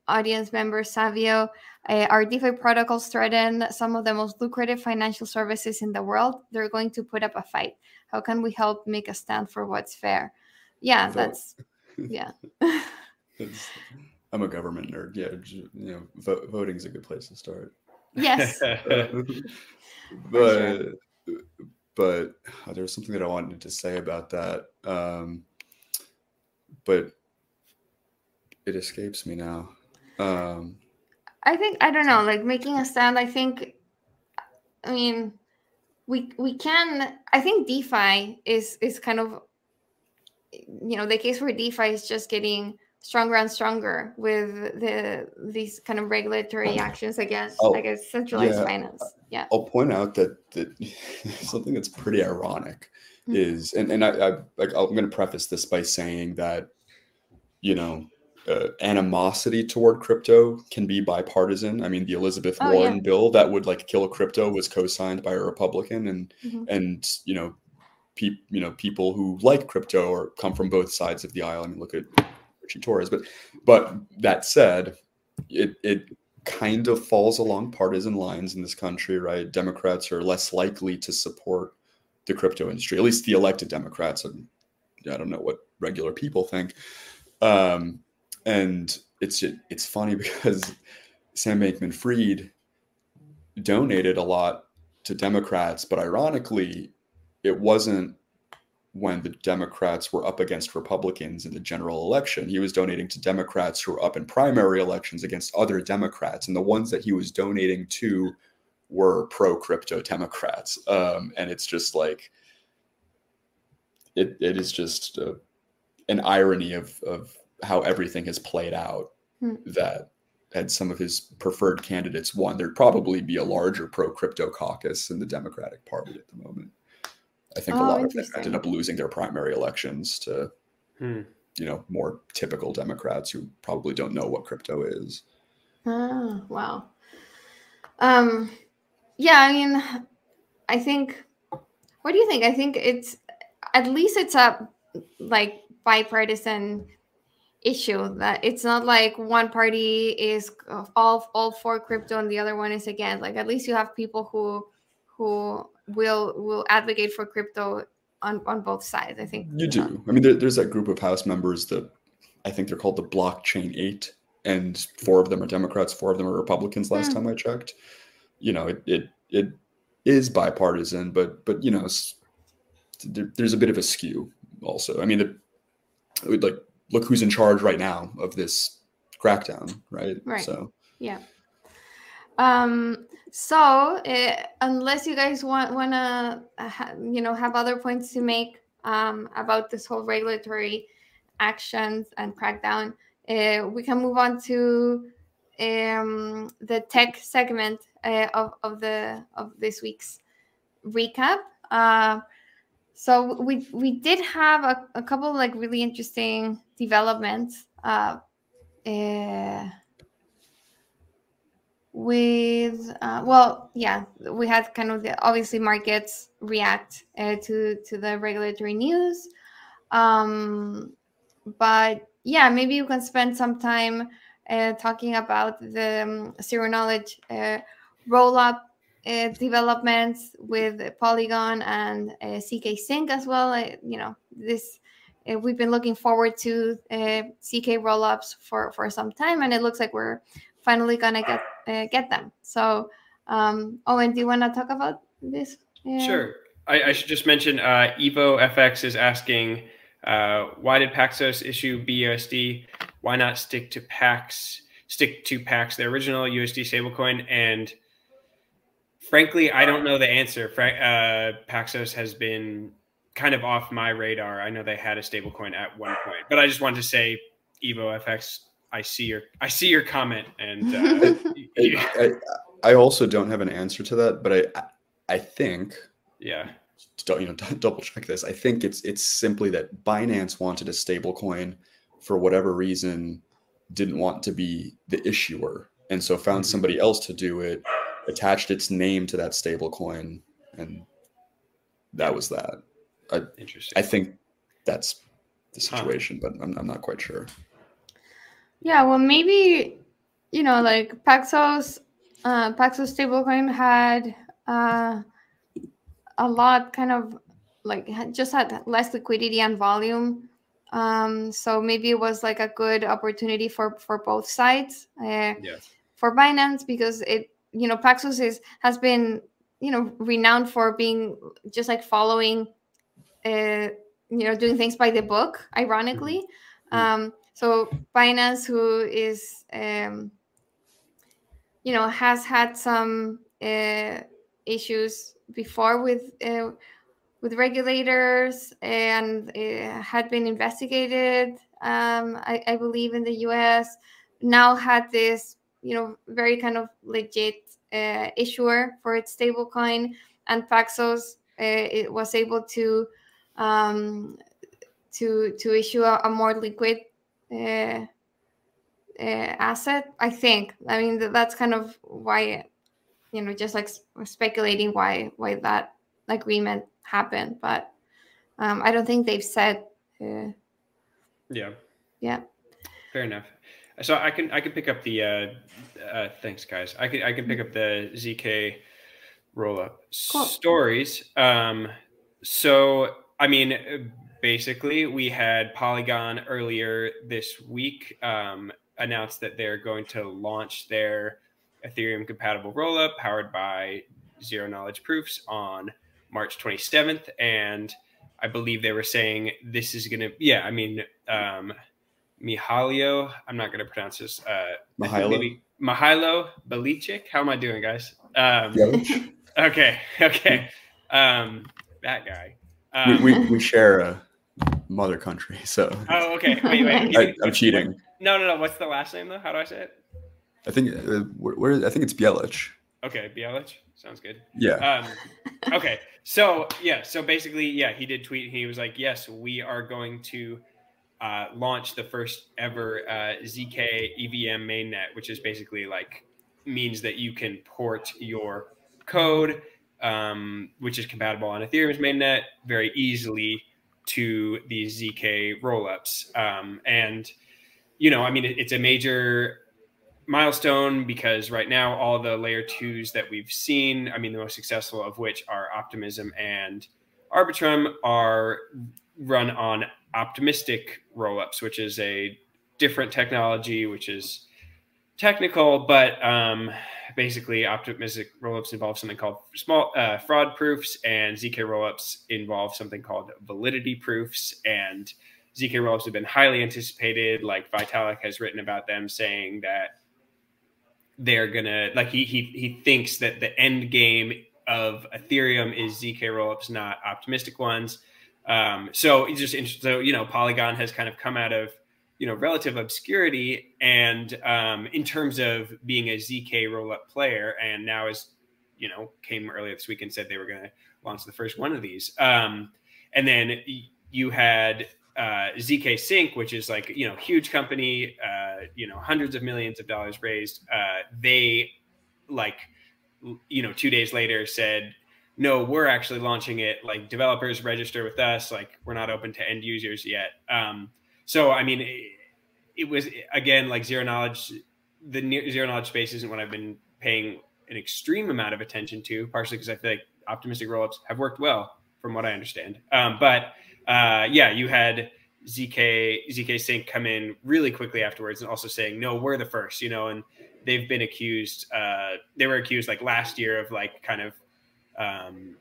audience members, Savio, uh, our DeFi protocols threaten some of the most lucrative financial services in the world. They're going to put up a fight. How can we help make a stand for what's fair? Yeah, Vote. that's yeah. it's, I'm a government nerd. Yeah, you know, vo- voting's a good place to start. yes. but but uh, there was something that I wanted to say about that. Um, but it escapes me now. Um, I think I don't know, like making a stand. I think, I mean, we we can. I think DeFi is is kind of, you know, the case where DeFi is just getting stronger and stronger with the these kind of regulatory actions against Oh, against centralized yeah. finance. Yeah. I'll point out that that something that's pretty ironic Mhm. is, and and I, I like I'm going to preface this by saying that, you know, uh, animosity toward crypto can be bipartisan. I mean, the Elizabeth Oh, yeah. Warren bill that would like kill crypto was co-signed by a Republican, and Mhm. and you know, pe- you know, people who like crypto or come from both sides of the aisle. I mean, look at Richie Torres. But but that said, it it kind of falls along partisan lines in this country, right? Democrats are less likely to support the crypto industry, at least the elected Democrats. And I don't know what regular people think. Um, and it's it's funny because Sam Bankman Fried donated a lot to Democrats, but ironically, it wasn't when the Democrats were up against Republicans in the general election. He was donating to Democrats who were up in primary elections against other Democrats, and the ones that he was donating to were pro crypto Democrats. Um, and it's just like it, it is just uh an irony of of how everything has played out. Hmm. That had some of his preferred candidates won, there'd probably be a larger pro crypto caucus in the Democratic Party at the moment. I think a Oh, lot of them interesting. ended up losing their primary elections to Hmm. you know more typical Democrats who probably don't know what crypto is. Oh, wow. Um, yeah, I mean, I think. What do you think? I think it's at least it's a like bipartisan issue that it's not like one party is all all for crypto and the other one is against. Like at least you have people who who will will advocate for crypto on on both sides i think. You do. I mean there, there's that group of house members that i think they're called the blockchain eight and four of them are democrats four of them are republicans last mm. time i checked. You know it, it it is bipartisan but but you know there, there's a bit of a skew also. I mean it, it like look who's in charge right now of this crackdown, right? Right. So yeah. Um. So uh, unless you guys want wanna uh, you know have other points to make um about this whole regulatory actions and crackdown, uh, we can move on to um the tech segment uh, of of the of this week's recap. Uh, so we we did have a, a couple like really interesting developments uh, uh, with uh, well yeah we had kind of the obviously markets react uh, to to the regulatory news um, but yeah maybe you can spend some time uh, talking about the um, zero knowledge roll up uh, developments with Polygon and uh, ZK Sync as well. Uh, you know, this we've been looking forward to uh, ZK rollups for for some time, and it looks like we're finally gonna get uh, get them. So, um, Owen, do you want to talk about this? Sure. I, I, should just mention Evo FX is asking, why did Paxos issue BUSD? Why not stick to Pax? Stick to Pax, the original USD stablecoin, and frankly, I don't know the answer. Uh, Paxos has been kind of off my radar. I know they had a stablecoin at one point, but I just wanted to say, Evo FX. I see your I see your comment, and uh, I, I, also don't have an answer to that, but I I think yeah. Don't you know? Double check this. I think it's it's simply that Binance wanted a stablecoin for whatever reason, didn't want to be the issuer, and so found mm-hmm. somebody else to do it attached its name to that stable coin and that was that I, interesting i think that's the situation huh. but I'm, I'm not quite sure yeah well maybe you know like paxos uh paxos stablecoin had uh a lot kind of like just had less liquidity and volume um so maybe it was like a good opportunity for for both sides uh, yes. for binance because it you know paxos is has been you know renowned for being just like following uh you know doing things by the book ironically. Mm-hmm. um so binance who is um you know has had some uh issues before with uh, with regulators and uh, had been investigated um I, I believe in the us now had this you know very kind of legit uh, issuer for its stablecoin, and Paxos uh, it was able to um, to to issue a, a more liquid uh, uh asset. I think. I mean, that's kind of why, you know, just like speculating why why that agreement happened, but um, I don't think they've said. Uh, yeah. Yeah. Fair enough. So I can I can pick up the uh, uh, thanks guys. I can I can pick up the zk roll up cool. stories. Um, so I mean, basically, we had Polygon earlier this week um, announced that they're going to launch their Ethereum compatible rollup powered by zero knowledge proofs on March 27th, and I believe they were saying this is going to yeah. I mean. Um, Mihailo. I'm not going to pronounce this. Uh, Mihailo. Maybe Mihailo Belicic. How am I doing, guys? Um, okay. Okay. Um, that guy. Um, we, we, we share a mother country, so. Oh, okay. Wait, wait. I, am cheating. No, no, no. What's the last name though? How do I say it? I think uh, where, where I think it's Bjelic. Okay, Bjelic. Sounds good. Yeah. Um, okay. So yeah. So basically, yeah, he did tweet. He was like, "Yes, we are going to uh, launched the first ever uh, zk evm mainnet which is basically like means that you can port your code um, which is compatible on ethereum's mainnet very easily to these zk rollups. Um, and you know i mean it, it's a major milestone because right now all the layer twos that we've seen, I mean, the most successful of which are Optimism and Arbitrum, are run on optimistic rollups, which is a different technology, which is technical, but um, basically optimistic rollups involve something called small uh, fraud proofs, and zk rollups involve something called validity proofs. And zk rollups have been highly anticipated. Like Vitalik has written about them, saying that they're gonna like he he he thinks that the end game of Ethereum is zk rollups, not optimistic ones. Um, so it's just so you know, Polygon has kind of come out of you know relative obscurity, and um, in terms of being a zk rollup player, and now is you know came earlier this week and said they were going to launch the first one of these. Um, and then you had uh, ZK Sync, which is like you know huge company, uh, you know hundreds of millions of dollars raised. Uh, they like you know two days later said, no, we're actually launching it. Like developers register with us. Like we're not open to end users yet. Um, so I mean, it, it was again like zero knowledge. The near, zero knowledge space isn't what I've been paying an extreme amount of attention to, partially because I feel like optimistic rollups have worked well, from what I understand. Um, but uh, yeah, you had ZK ZK Sync come in really quickly afterwards and also saying, no, we're the first, you know, and they've been accused. Uh, they were accused like last year of like kind of um,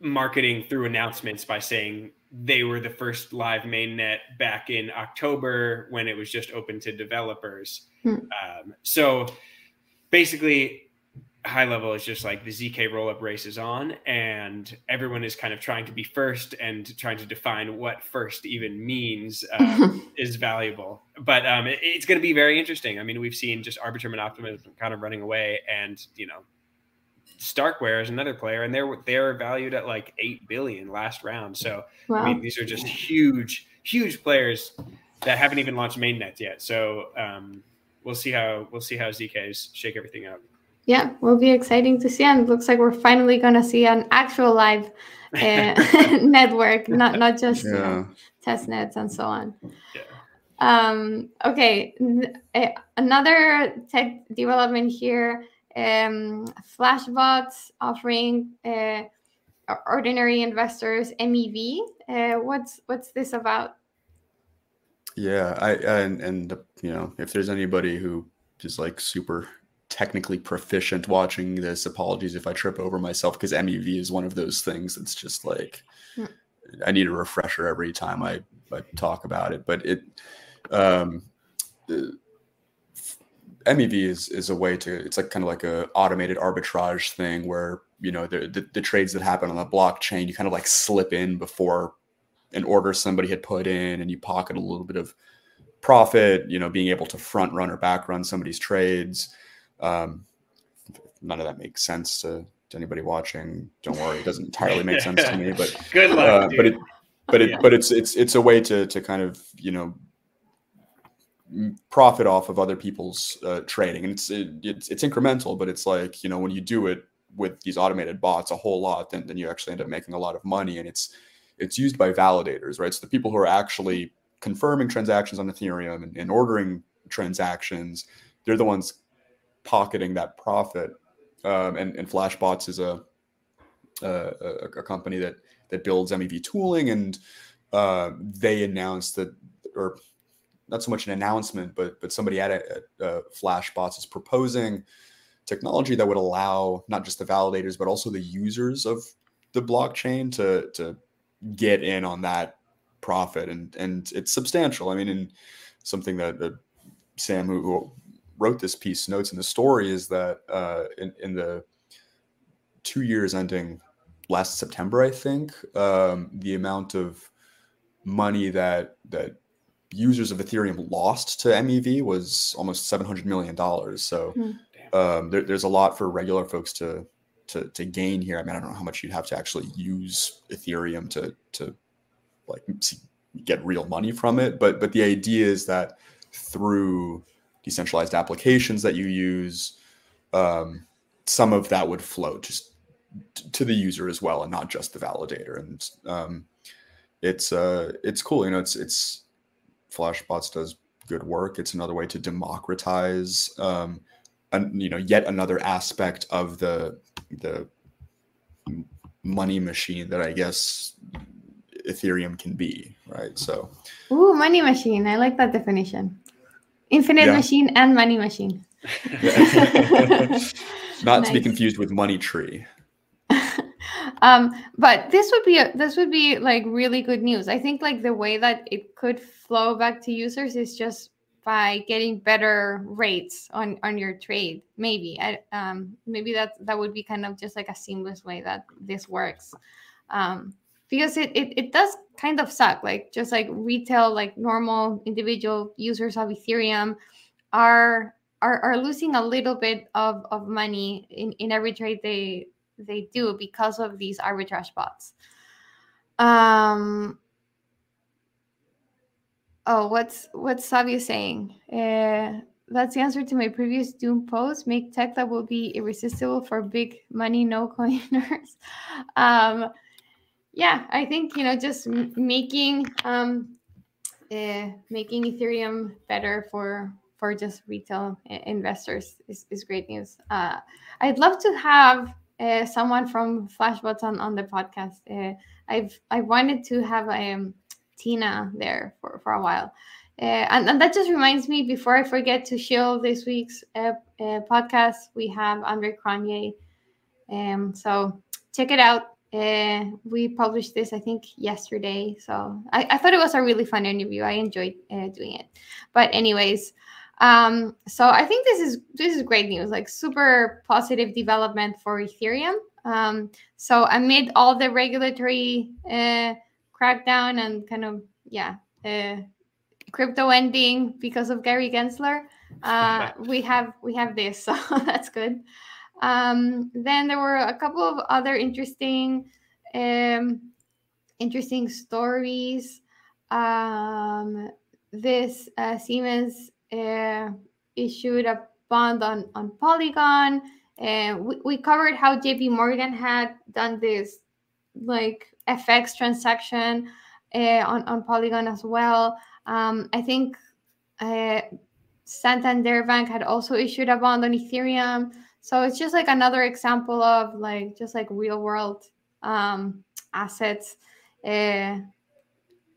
marketing through announcements by saying they were the first live mainnet back in October when it was just open to developers. Hmm. Um, so basically, high level is just like the ZK rollup race is on, and everyone is kind of trying to be first and trying to define what first even means uh, is valuable. But um, it, it's going to be very interesting. I mean, we've seen just Arbitrum and Optimism kind of running away, and you know, Starkware is another player, and they're they're valued at like eight billion last round. So wow. I mean, these are just huge, huge players that haven't even launched mainnet yet. So um, we'll see how we'll see how ZKs shake everything up yeah, will be exciting to see. And looks like we're finally going to see an actual live uh, network, not not just yeah. you know, test nets and so on. Yeah. Um, okay, eh, another tech development here. Um, Flashbots offering uh, ordinary investors MEV. Uh, what's what's this about? Yeah, I and and you know if there's anybody who is like super technically proficient watching this. Apologies if I trip over myself because MEV is one of those things that's just like mm. I need a refresher every time I, I talk about it. But it um, MEV is is a way to it's like kind of like a automated arbitrage thing where you know the, the, the trades that happen on the blockchain you kind of like slip in before an order somebody had put in and you pocket a little bit of profit you know being able to front run or back run somebody's trades um, none of that makes sense to, to anybody watching. Don't worry, it doesn't entirely make sense to me. But good luck, uh, but it, but it, yeah. but it's it's it's a way to to kind of you know profit off of other people's uh, trading, and it's it, it's it's incremental, but it's like you know when you do it with these automated bots a whole lot, then then you actually end up making a lot of money, and it's it's used by validators, right? So the people who are actually confirming transactions on Ethereum and, and ordering transactions, they're the ones pocketing that profit. Um, and, and Flashbots is a, a, a company that that builds MEV tooling, and uh, they announced that, or not so much an announcement, but but somebody at, a, uh, Flashbots is proposing technology that would allow not just the validators but also the users of the blockchain to to get in on that profit, and and it's substantial. I mean, and something that, that Sam, who, who wrote this piece notes in the story is that uh, in, in the two years ending last September, I think, um, the amount of money that that users of Ethereum lost to MEV was almost seven hundred million dollars. So mm. um, there, there's a lot for regular folks to, to to gain here. I mean, I don't know how much you'd have to actually use Ethereum to to like see, get real money from it. But but the idea is that through decentralized applications that you use, um, some of that would flow just to the user as well, and not just the validator. And um, it's uh, it's cool. You know, it's it's Flashbots does good work. It's another way to democratize, um, and you know, yet another aspect of the the money machine that I guess Ethereum can be, right? So, ooh, money machine. I like that definition. Infinite yeah. machine and money machine. Not nice. to be confused with money tree. Um, but this would be a, this would be like really good news. I think like the way that it could flow back to users is just by getting better rates on on your trade. Maybe I, um, maybe that that would be kind of just like a seamless way that this works. Um, because it, it it does kind of suck like just like retail like normal individual users of ethereum are are, are losing a little bit of, of money in, in every trade they they do because of these arbitrage bots. Um oh what's what's Savio saying? Uh, that's the answer to my previous doom post. Make tech that will be irresistible for big money no coiners. Um yeah, I think you know just making um, uh, making Ethereum better for for just retail investors is, is great news. Uh, I'd love to have uh, someone from Flashbots on, on the podcast. Uh, I've I wanted to have um, Tina there for, for a while. Uh, and, and, that just reminds me, before I forget to show this week's uh, uh, podcast, we have Andre Cronje. Um, so check it out. We published this, I think, yesterday. So I, I, thought it was a really fun interview. I enjoyed doing it. But anyways, um, so I think this is this is great news, like super positive development for Ethereum. Um, so amid all the regulatory uh, crackdown and kind of yeah, uh, crypto ending because of Gary Gensler, uh, we have we have this, so that's good. Um, then there were a couple of other interesting, um, interesting stories. Um, this uh, Siemens uh, issued a bond on on Polygon, and we, we covered how JP Morgan had done this like FX transaction uh, on on Polygon as well. Um, I think uh, Santander Bank had also issued a bond on Ethereum. So it's just like another example of like just like real world um, assets uh,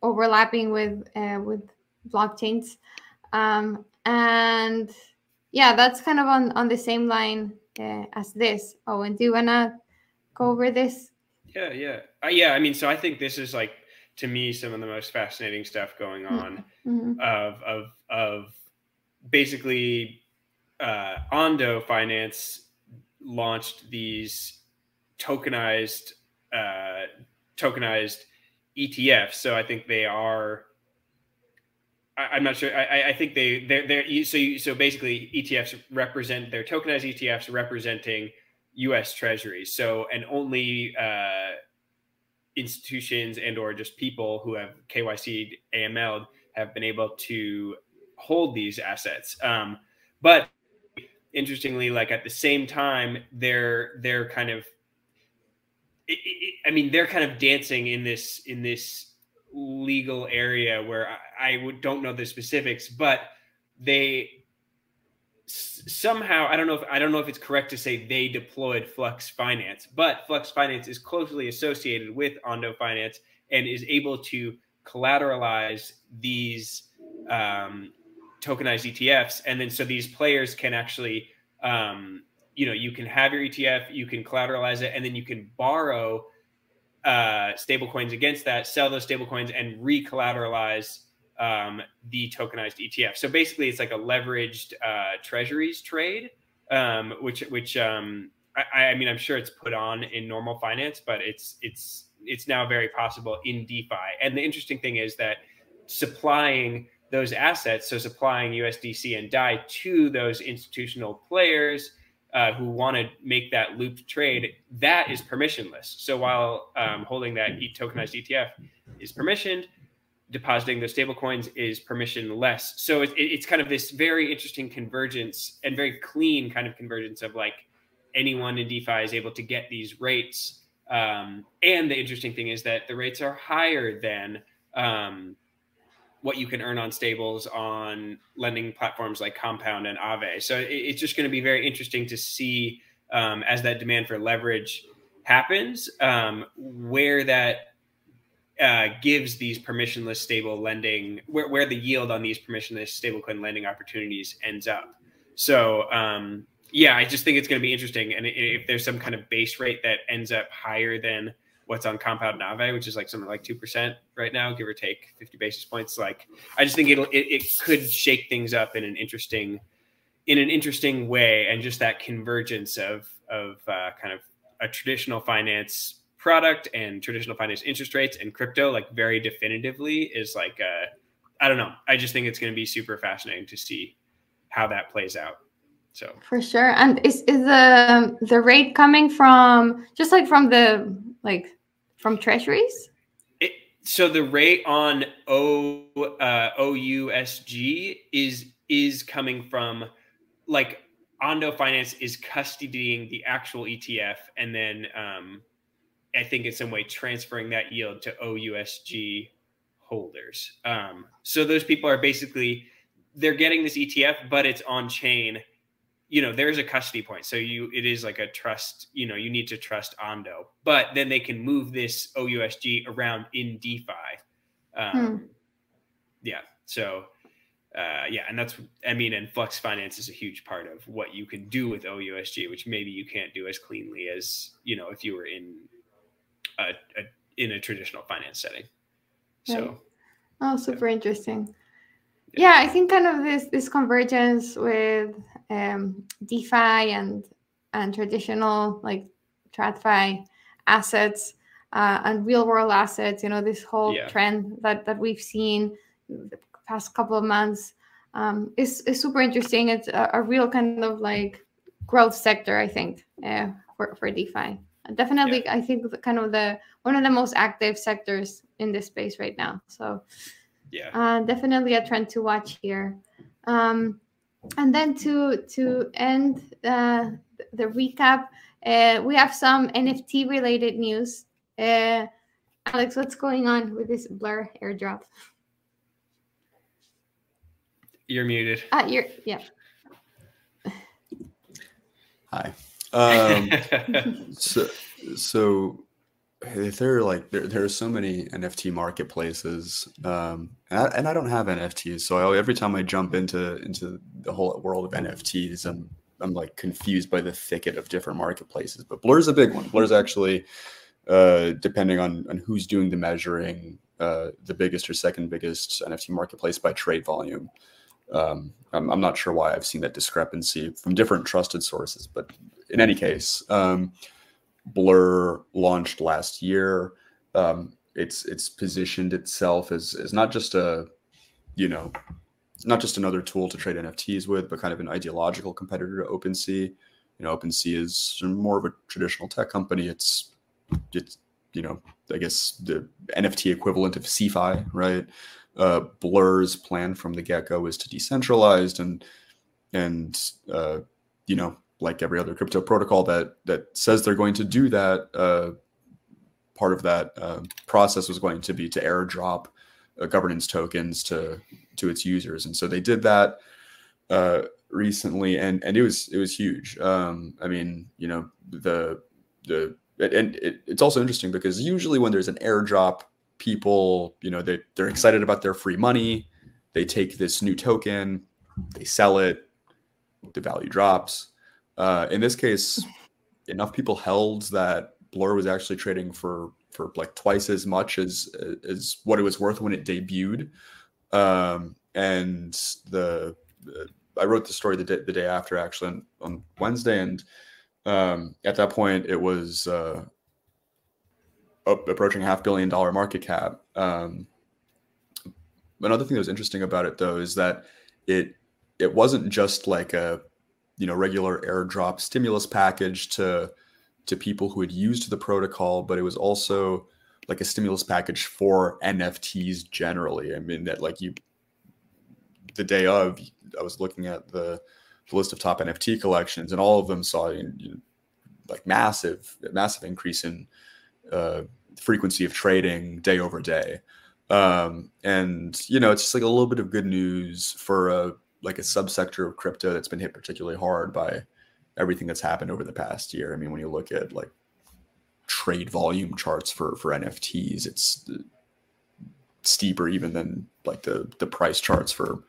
overlapping with uh, with blockchains, um, and yeah, that's kind of on on the same line uh, as this. Oh, and do you wanna go over this? Yeah, yeah, uh, yeah. I mean, so I think this is like to me some of the most fascinating stuff going on mm-hmm. of of of basically uh, Ondo Finance launched these tokenized uh, tokenized ETFs. So I think they are. I, am not sure. I, I think they they're, they're so you, so basically ETFs represent their tokenized ETFs representing U.S. Treasuries. So and only uh, institutions and or just people who have KYC AML have been able to hold these assets. Um, but interestingly, like at the same time, they're they're kind of, it, it, I mean, they're kind of dancing in this in this legal area where I, I don't know the specifics, but they somehow I don't know if I don't know if it's correct to say they deployed Flux Finance, but Flux Finance is closely associated with Ondo Finance and is able to collateralize these um, tokenized ETFs, and then so these players can actually, um, you know, you can have your ETF, you can collateralize it, and then you can borrow uh, stable coins against that, sell those stable coins, and re-collateralize um, the tokenized ETF. So basically, it's like a leveraged uh, treasuries trade, um, which which um, I, I mean, I'm sure it's put on in normal finance, but it's it's it's now very possible in DeFi. And the interesting thing is that supplying those assets, so supplying USDC and DAI to those institutional players uh, who want to make that looped trade, that is permissionless. So while um, holding that tokenized ETF is permissioned, depositing those stable coins is permissionless. So it, it, it's kind of this very interesting convergence and very clean kind of convergence of like anyone in DeFi is able to get these rates. Um, and the interesting thing is that the rates are higher than um, what you can earn on stables on lending platforms like Compound and Aave. So it, it's just going to be very interesting to see um, as that demand for leverage happens, um, where that uh, gives these permissionless stable lending, where, where the yield on these permissionless stablecoin lending opportunities ends up. So um, yeah, I just think it's going to be interesting. And if there's some kind of base rate that ends up higher than what's on Compound and Aave, which is like something like two percent right now, give or take fifty basis points. Like I just think it'll it, it could shake things up in an interesting in an interesting way, and just that convergence of of uh, kind of a traditional finance product and traditional finance interest rates and crypto like very definitively is like uh, I don't know. I just think it's going to be super fascinating to see how that plays out. So for sure, and is is the the rate coming from just like from the like from treasuries? It, so the rate on O uh, OUSG is is coming from like Ondo Finance is custodying the actual ETF, and then um, I think in some way transferring that yield to OUSG holders. Um, so those people are basically they're getting this ETF, but it's on chain you know there's a custody point so you it is like a trust you know you need to trust ondo but then they can move this ousg around in defi um, hmm. yeah so uh, yeah and that's i mean and flux finance is a huge part of what you can do with ousg which maybe you can't do as cleanly as you know if you were in a, a in a traditional finance setting so right. oh super yeah. interesting yeah. yeah i think kind of this this convergence with um, DeFi and and traditional like TradFi assets uh, and real world assets. You know, this whole yeah. trend that that we've seen the past couple of months um, is is super interesting. It's a, a, real kind of like growth sector, I think, uh, for for DeFi. Definitely, yeah. I think the, kind of the one of the most active sectors in this space right now. So, yeah, uh, definitely a trend to watch here. Um, and then to to end uh, the recap, uh, we have some NFT related news. Uh, Alex, what's going on with this Blur airdrop? You're muted. Ah, you're yeah. Hi. Um, so so there are like there, there are so many nft marketplaces um and I, and I don't have nfts so I, every time i jump into into the whole world of nfts i'm i'm like confused by the thicket of different marketplaces but blur's a big one. Blur's actually uh depending on on who's doing the measuring uh the biggest or second biggest nft marketplace by trade volume. Um I'm, I'm not sure why i've seen that discrepancy from different trusted sources but in any case um Blur launched last year. Um, it's it's positioned itself as as not just a you know not just another tool to trade NFTs with, but kind of an ideological competitor to OpenSea. You know, OpenSea is more of a traditional tech company. It's it's you know I guess the NFT equivalent of CeFi, right? Uh, Blur's plan from the get go is to decentralize and and uh, you know like every other crypto protocol that that says they're going to do that, uh, part of that uh, process was going to be to airdrop uh, governance tokens to to its users, and so they did that uh, recently, and and it was it was huge. Um, I mean, you know, the the and it, it's also interesting because usually when there's an airdrop, people you know they they're excited about their free money. They take this new token, they sell it, the value drops uh, in this case, enough people held that Blur was actually trading for for like twice as much as as what it was worth when it debuted. Um, and the uh, I wrote the story the day, the day after actually on, on Wednesday, and um, at that point it was uh, approaching half billion dollar market cap. Um, another thing that was interesting about it though is that it it wasn't just like a you know regular airdrop stimulus package to to people who had used the protocol, but it was also like a stimulus package for NFTs generally. I mean that like you the day of I was looking at the, the list of top NFT collections and all of them saw you know, like massive massive increase in uh, frequency of trading day over day. Um, and you know, it's just like a little bit of good news for a like a subsector of crypto that's been hit particularly hard by everything that's happened over the past year. I mean, when you look at like trade volume charts for for NFTs, it's steeper even than like the the price charts for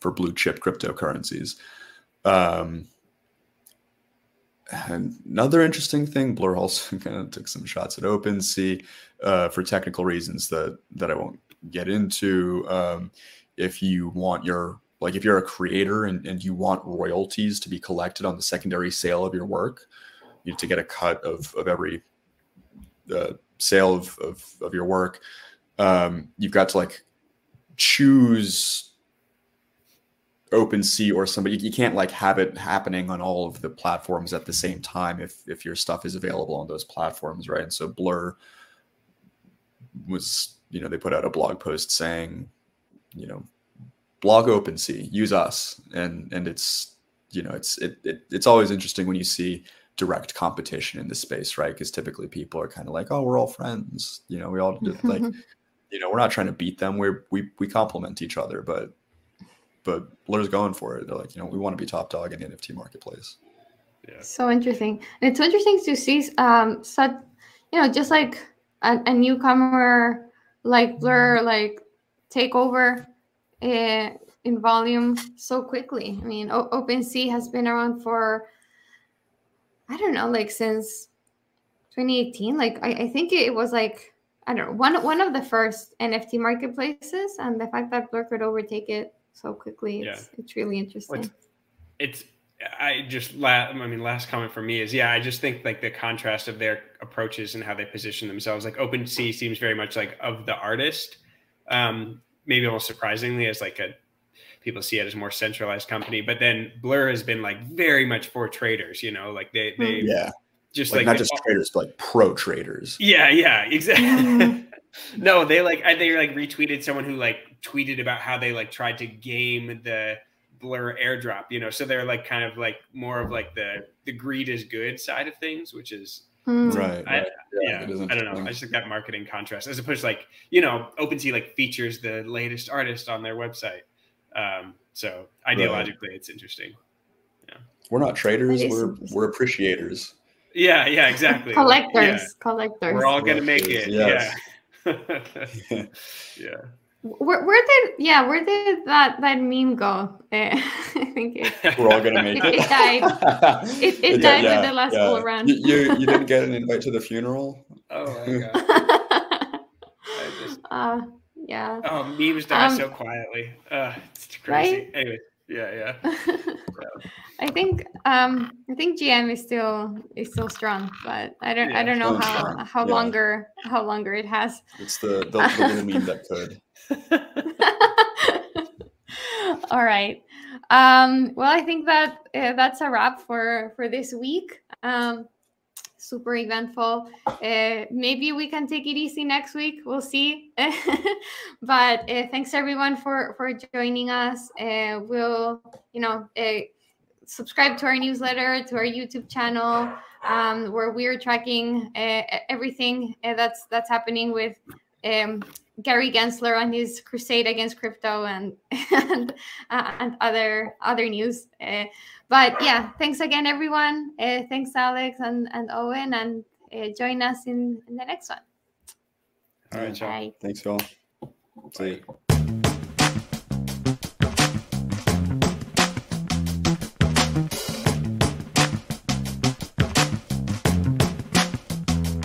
for blue chip cryptocurrencies. Um, another interesting thing, Blur also kind of took some shots at OpenSea uh, for technical reasons that that I won't get into. Um, if you want your like if you're a creator and, and you want royalties to be collected on the secondary sale of your work, you need to get a cut of, of every uh, sale of, of, of your work. Um, you've got to like choose OpenSea or somebody. You can't like have it happening on all of the platforms at the same time if if your stuff is available on those platforms, right? And so Blur was, you know, they put out a blog post saying, you know, blog OpenSea, use us, and and it's you know it's it, it it's always interesting when you see direct competition in this space, right? Because typically people are kind of like, oh, we're all friends, you know, we all do, like, you know, we're not trying to beat them. We're we we complement each other, but but Blur's going for it. They're like, you know, we want to be top dog in the NFT marketplace. Yeah. So interesting. And it's interesting to see um such you know, just like a, a newcomer like Blur like take over uh, in volume so quickly. I mean, o- OpenSea has been around for I don't know, like since 2018. Like I, I think it was like I don't know one one of the first NFT marketplaces, and the fact that Blur could overtake it so quickly. It's, yeah. it's really interesting. It's, it's I just la- I mean last comment for me is yeah I just think like the contrast of their approaches and how they position themselves like OpenSea seems very much like of the artist um maybe almost surprisingly as like a people see it as more centralized company but then Blur has been like very much for traders you know like they they hmm. yeah just like, like not just traders but like pro traders yeah yeah exactly no, they like they like retweeted someone who like tweeted about how they like tried to game the blur airdrop, you know. So they're like kind of like more of like the the greed is good side of things, which is mm. right. I, right. Yeah, yeah I don't know. I just think that marketing contrast, as opposed to like you know, OpenSea like features the latest artist on their website. Um, so ideologically, right. it's interesting. Yeah, we're not traders. We're we're appreciators. Yeah, yeah, exactly. collectors, yeah. collectors. We're all gonna make it. Yes. Yeah. yeah. Where, where did yeah where did that that meme go? Uh, I think it, we're all gonna make it. It, it died. it, it died yeah, with the last yeah. round. You, you, you didn't get an invite to the funeral. Oh my god. just... Uh, yeah. Oh, memes die um, so quietly. Uh, it's crazy. Right? Anyway, yeah, yeah. I think um I think GM is still is still strong, but I don't yeah, I don't know how strong. how yeah. longer how longer it has. It's the the, the little meme that could. All right. Um, well, I think that uh, that's a wrap for for this week. Um, super eventful. Uh, maybe we can take it easy next week. We'll see. but uh, thanks everyone for for joining us. Uh, we'll you know subscribe to our newsletter, to our YouTube channel, um, where we're tracking everything that's that's happening with um, Gary Gensler and his crusade against crypto and and, uh, and other other news. Uh, but yeah, thanks again, everyone. Uh, thanks, Alex and, and Owen, and uh, join us in, in the next one. All right, Bye. Thanks, all. See you.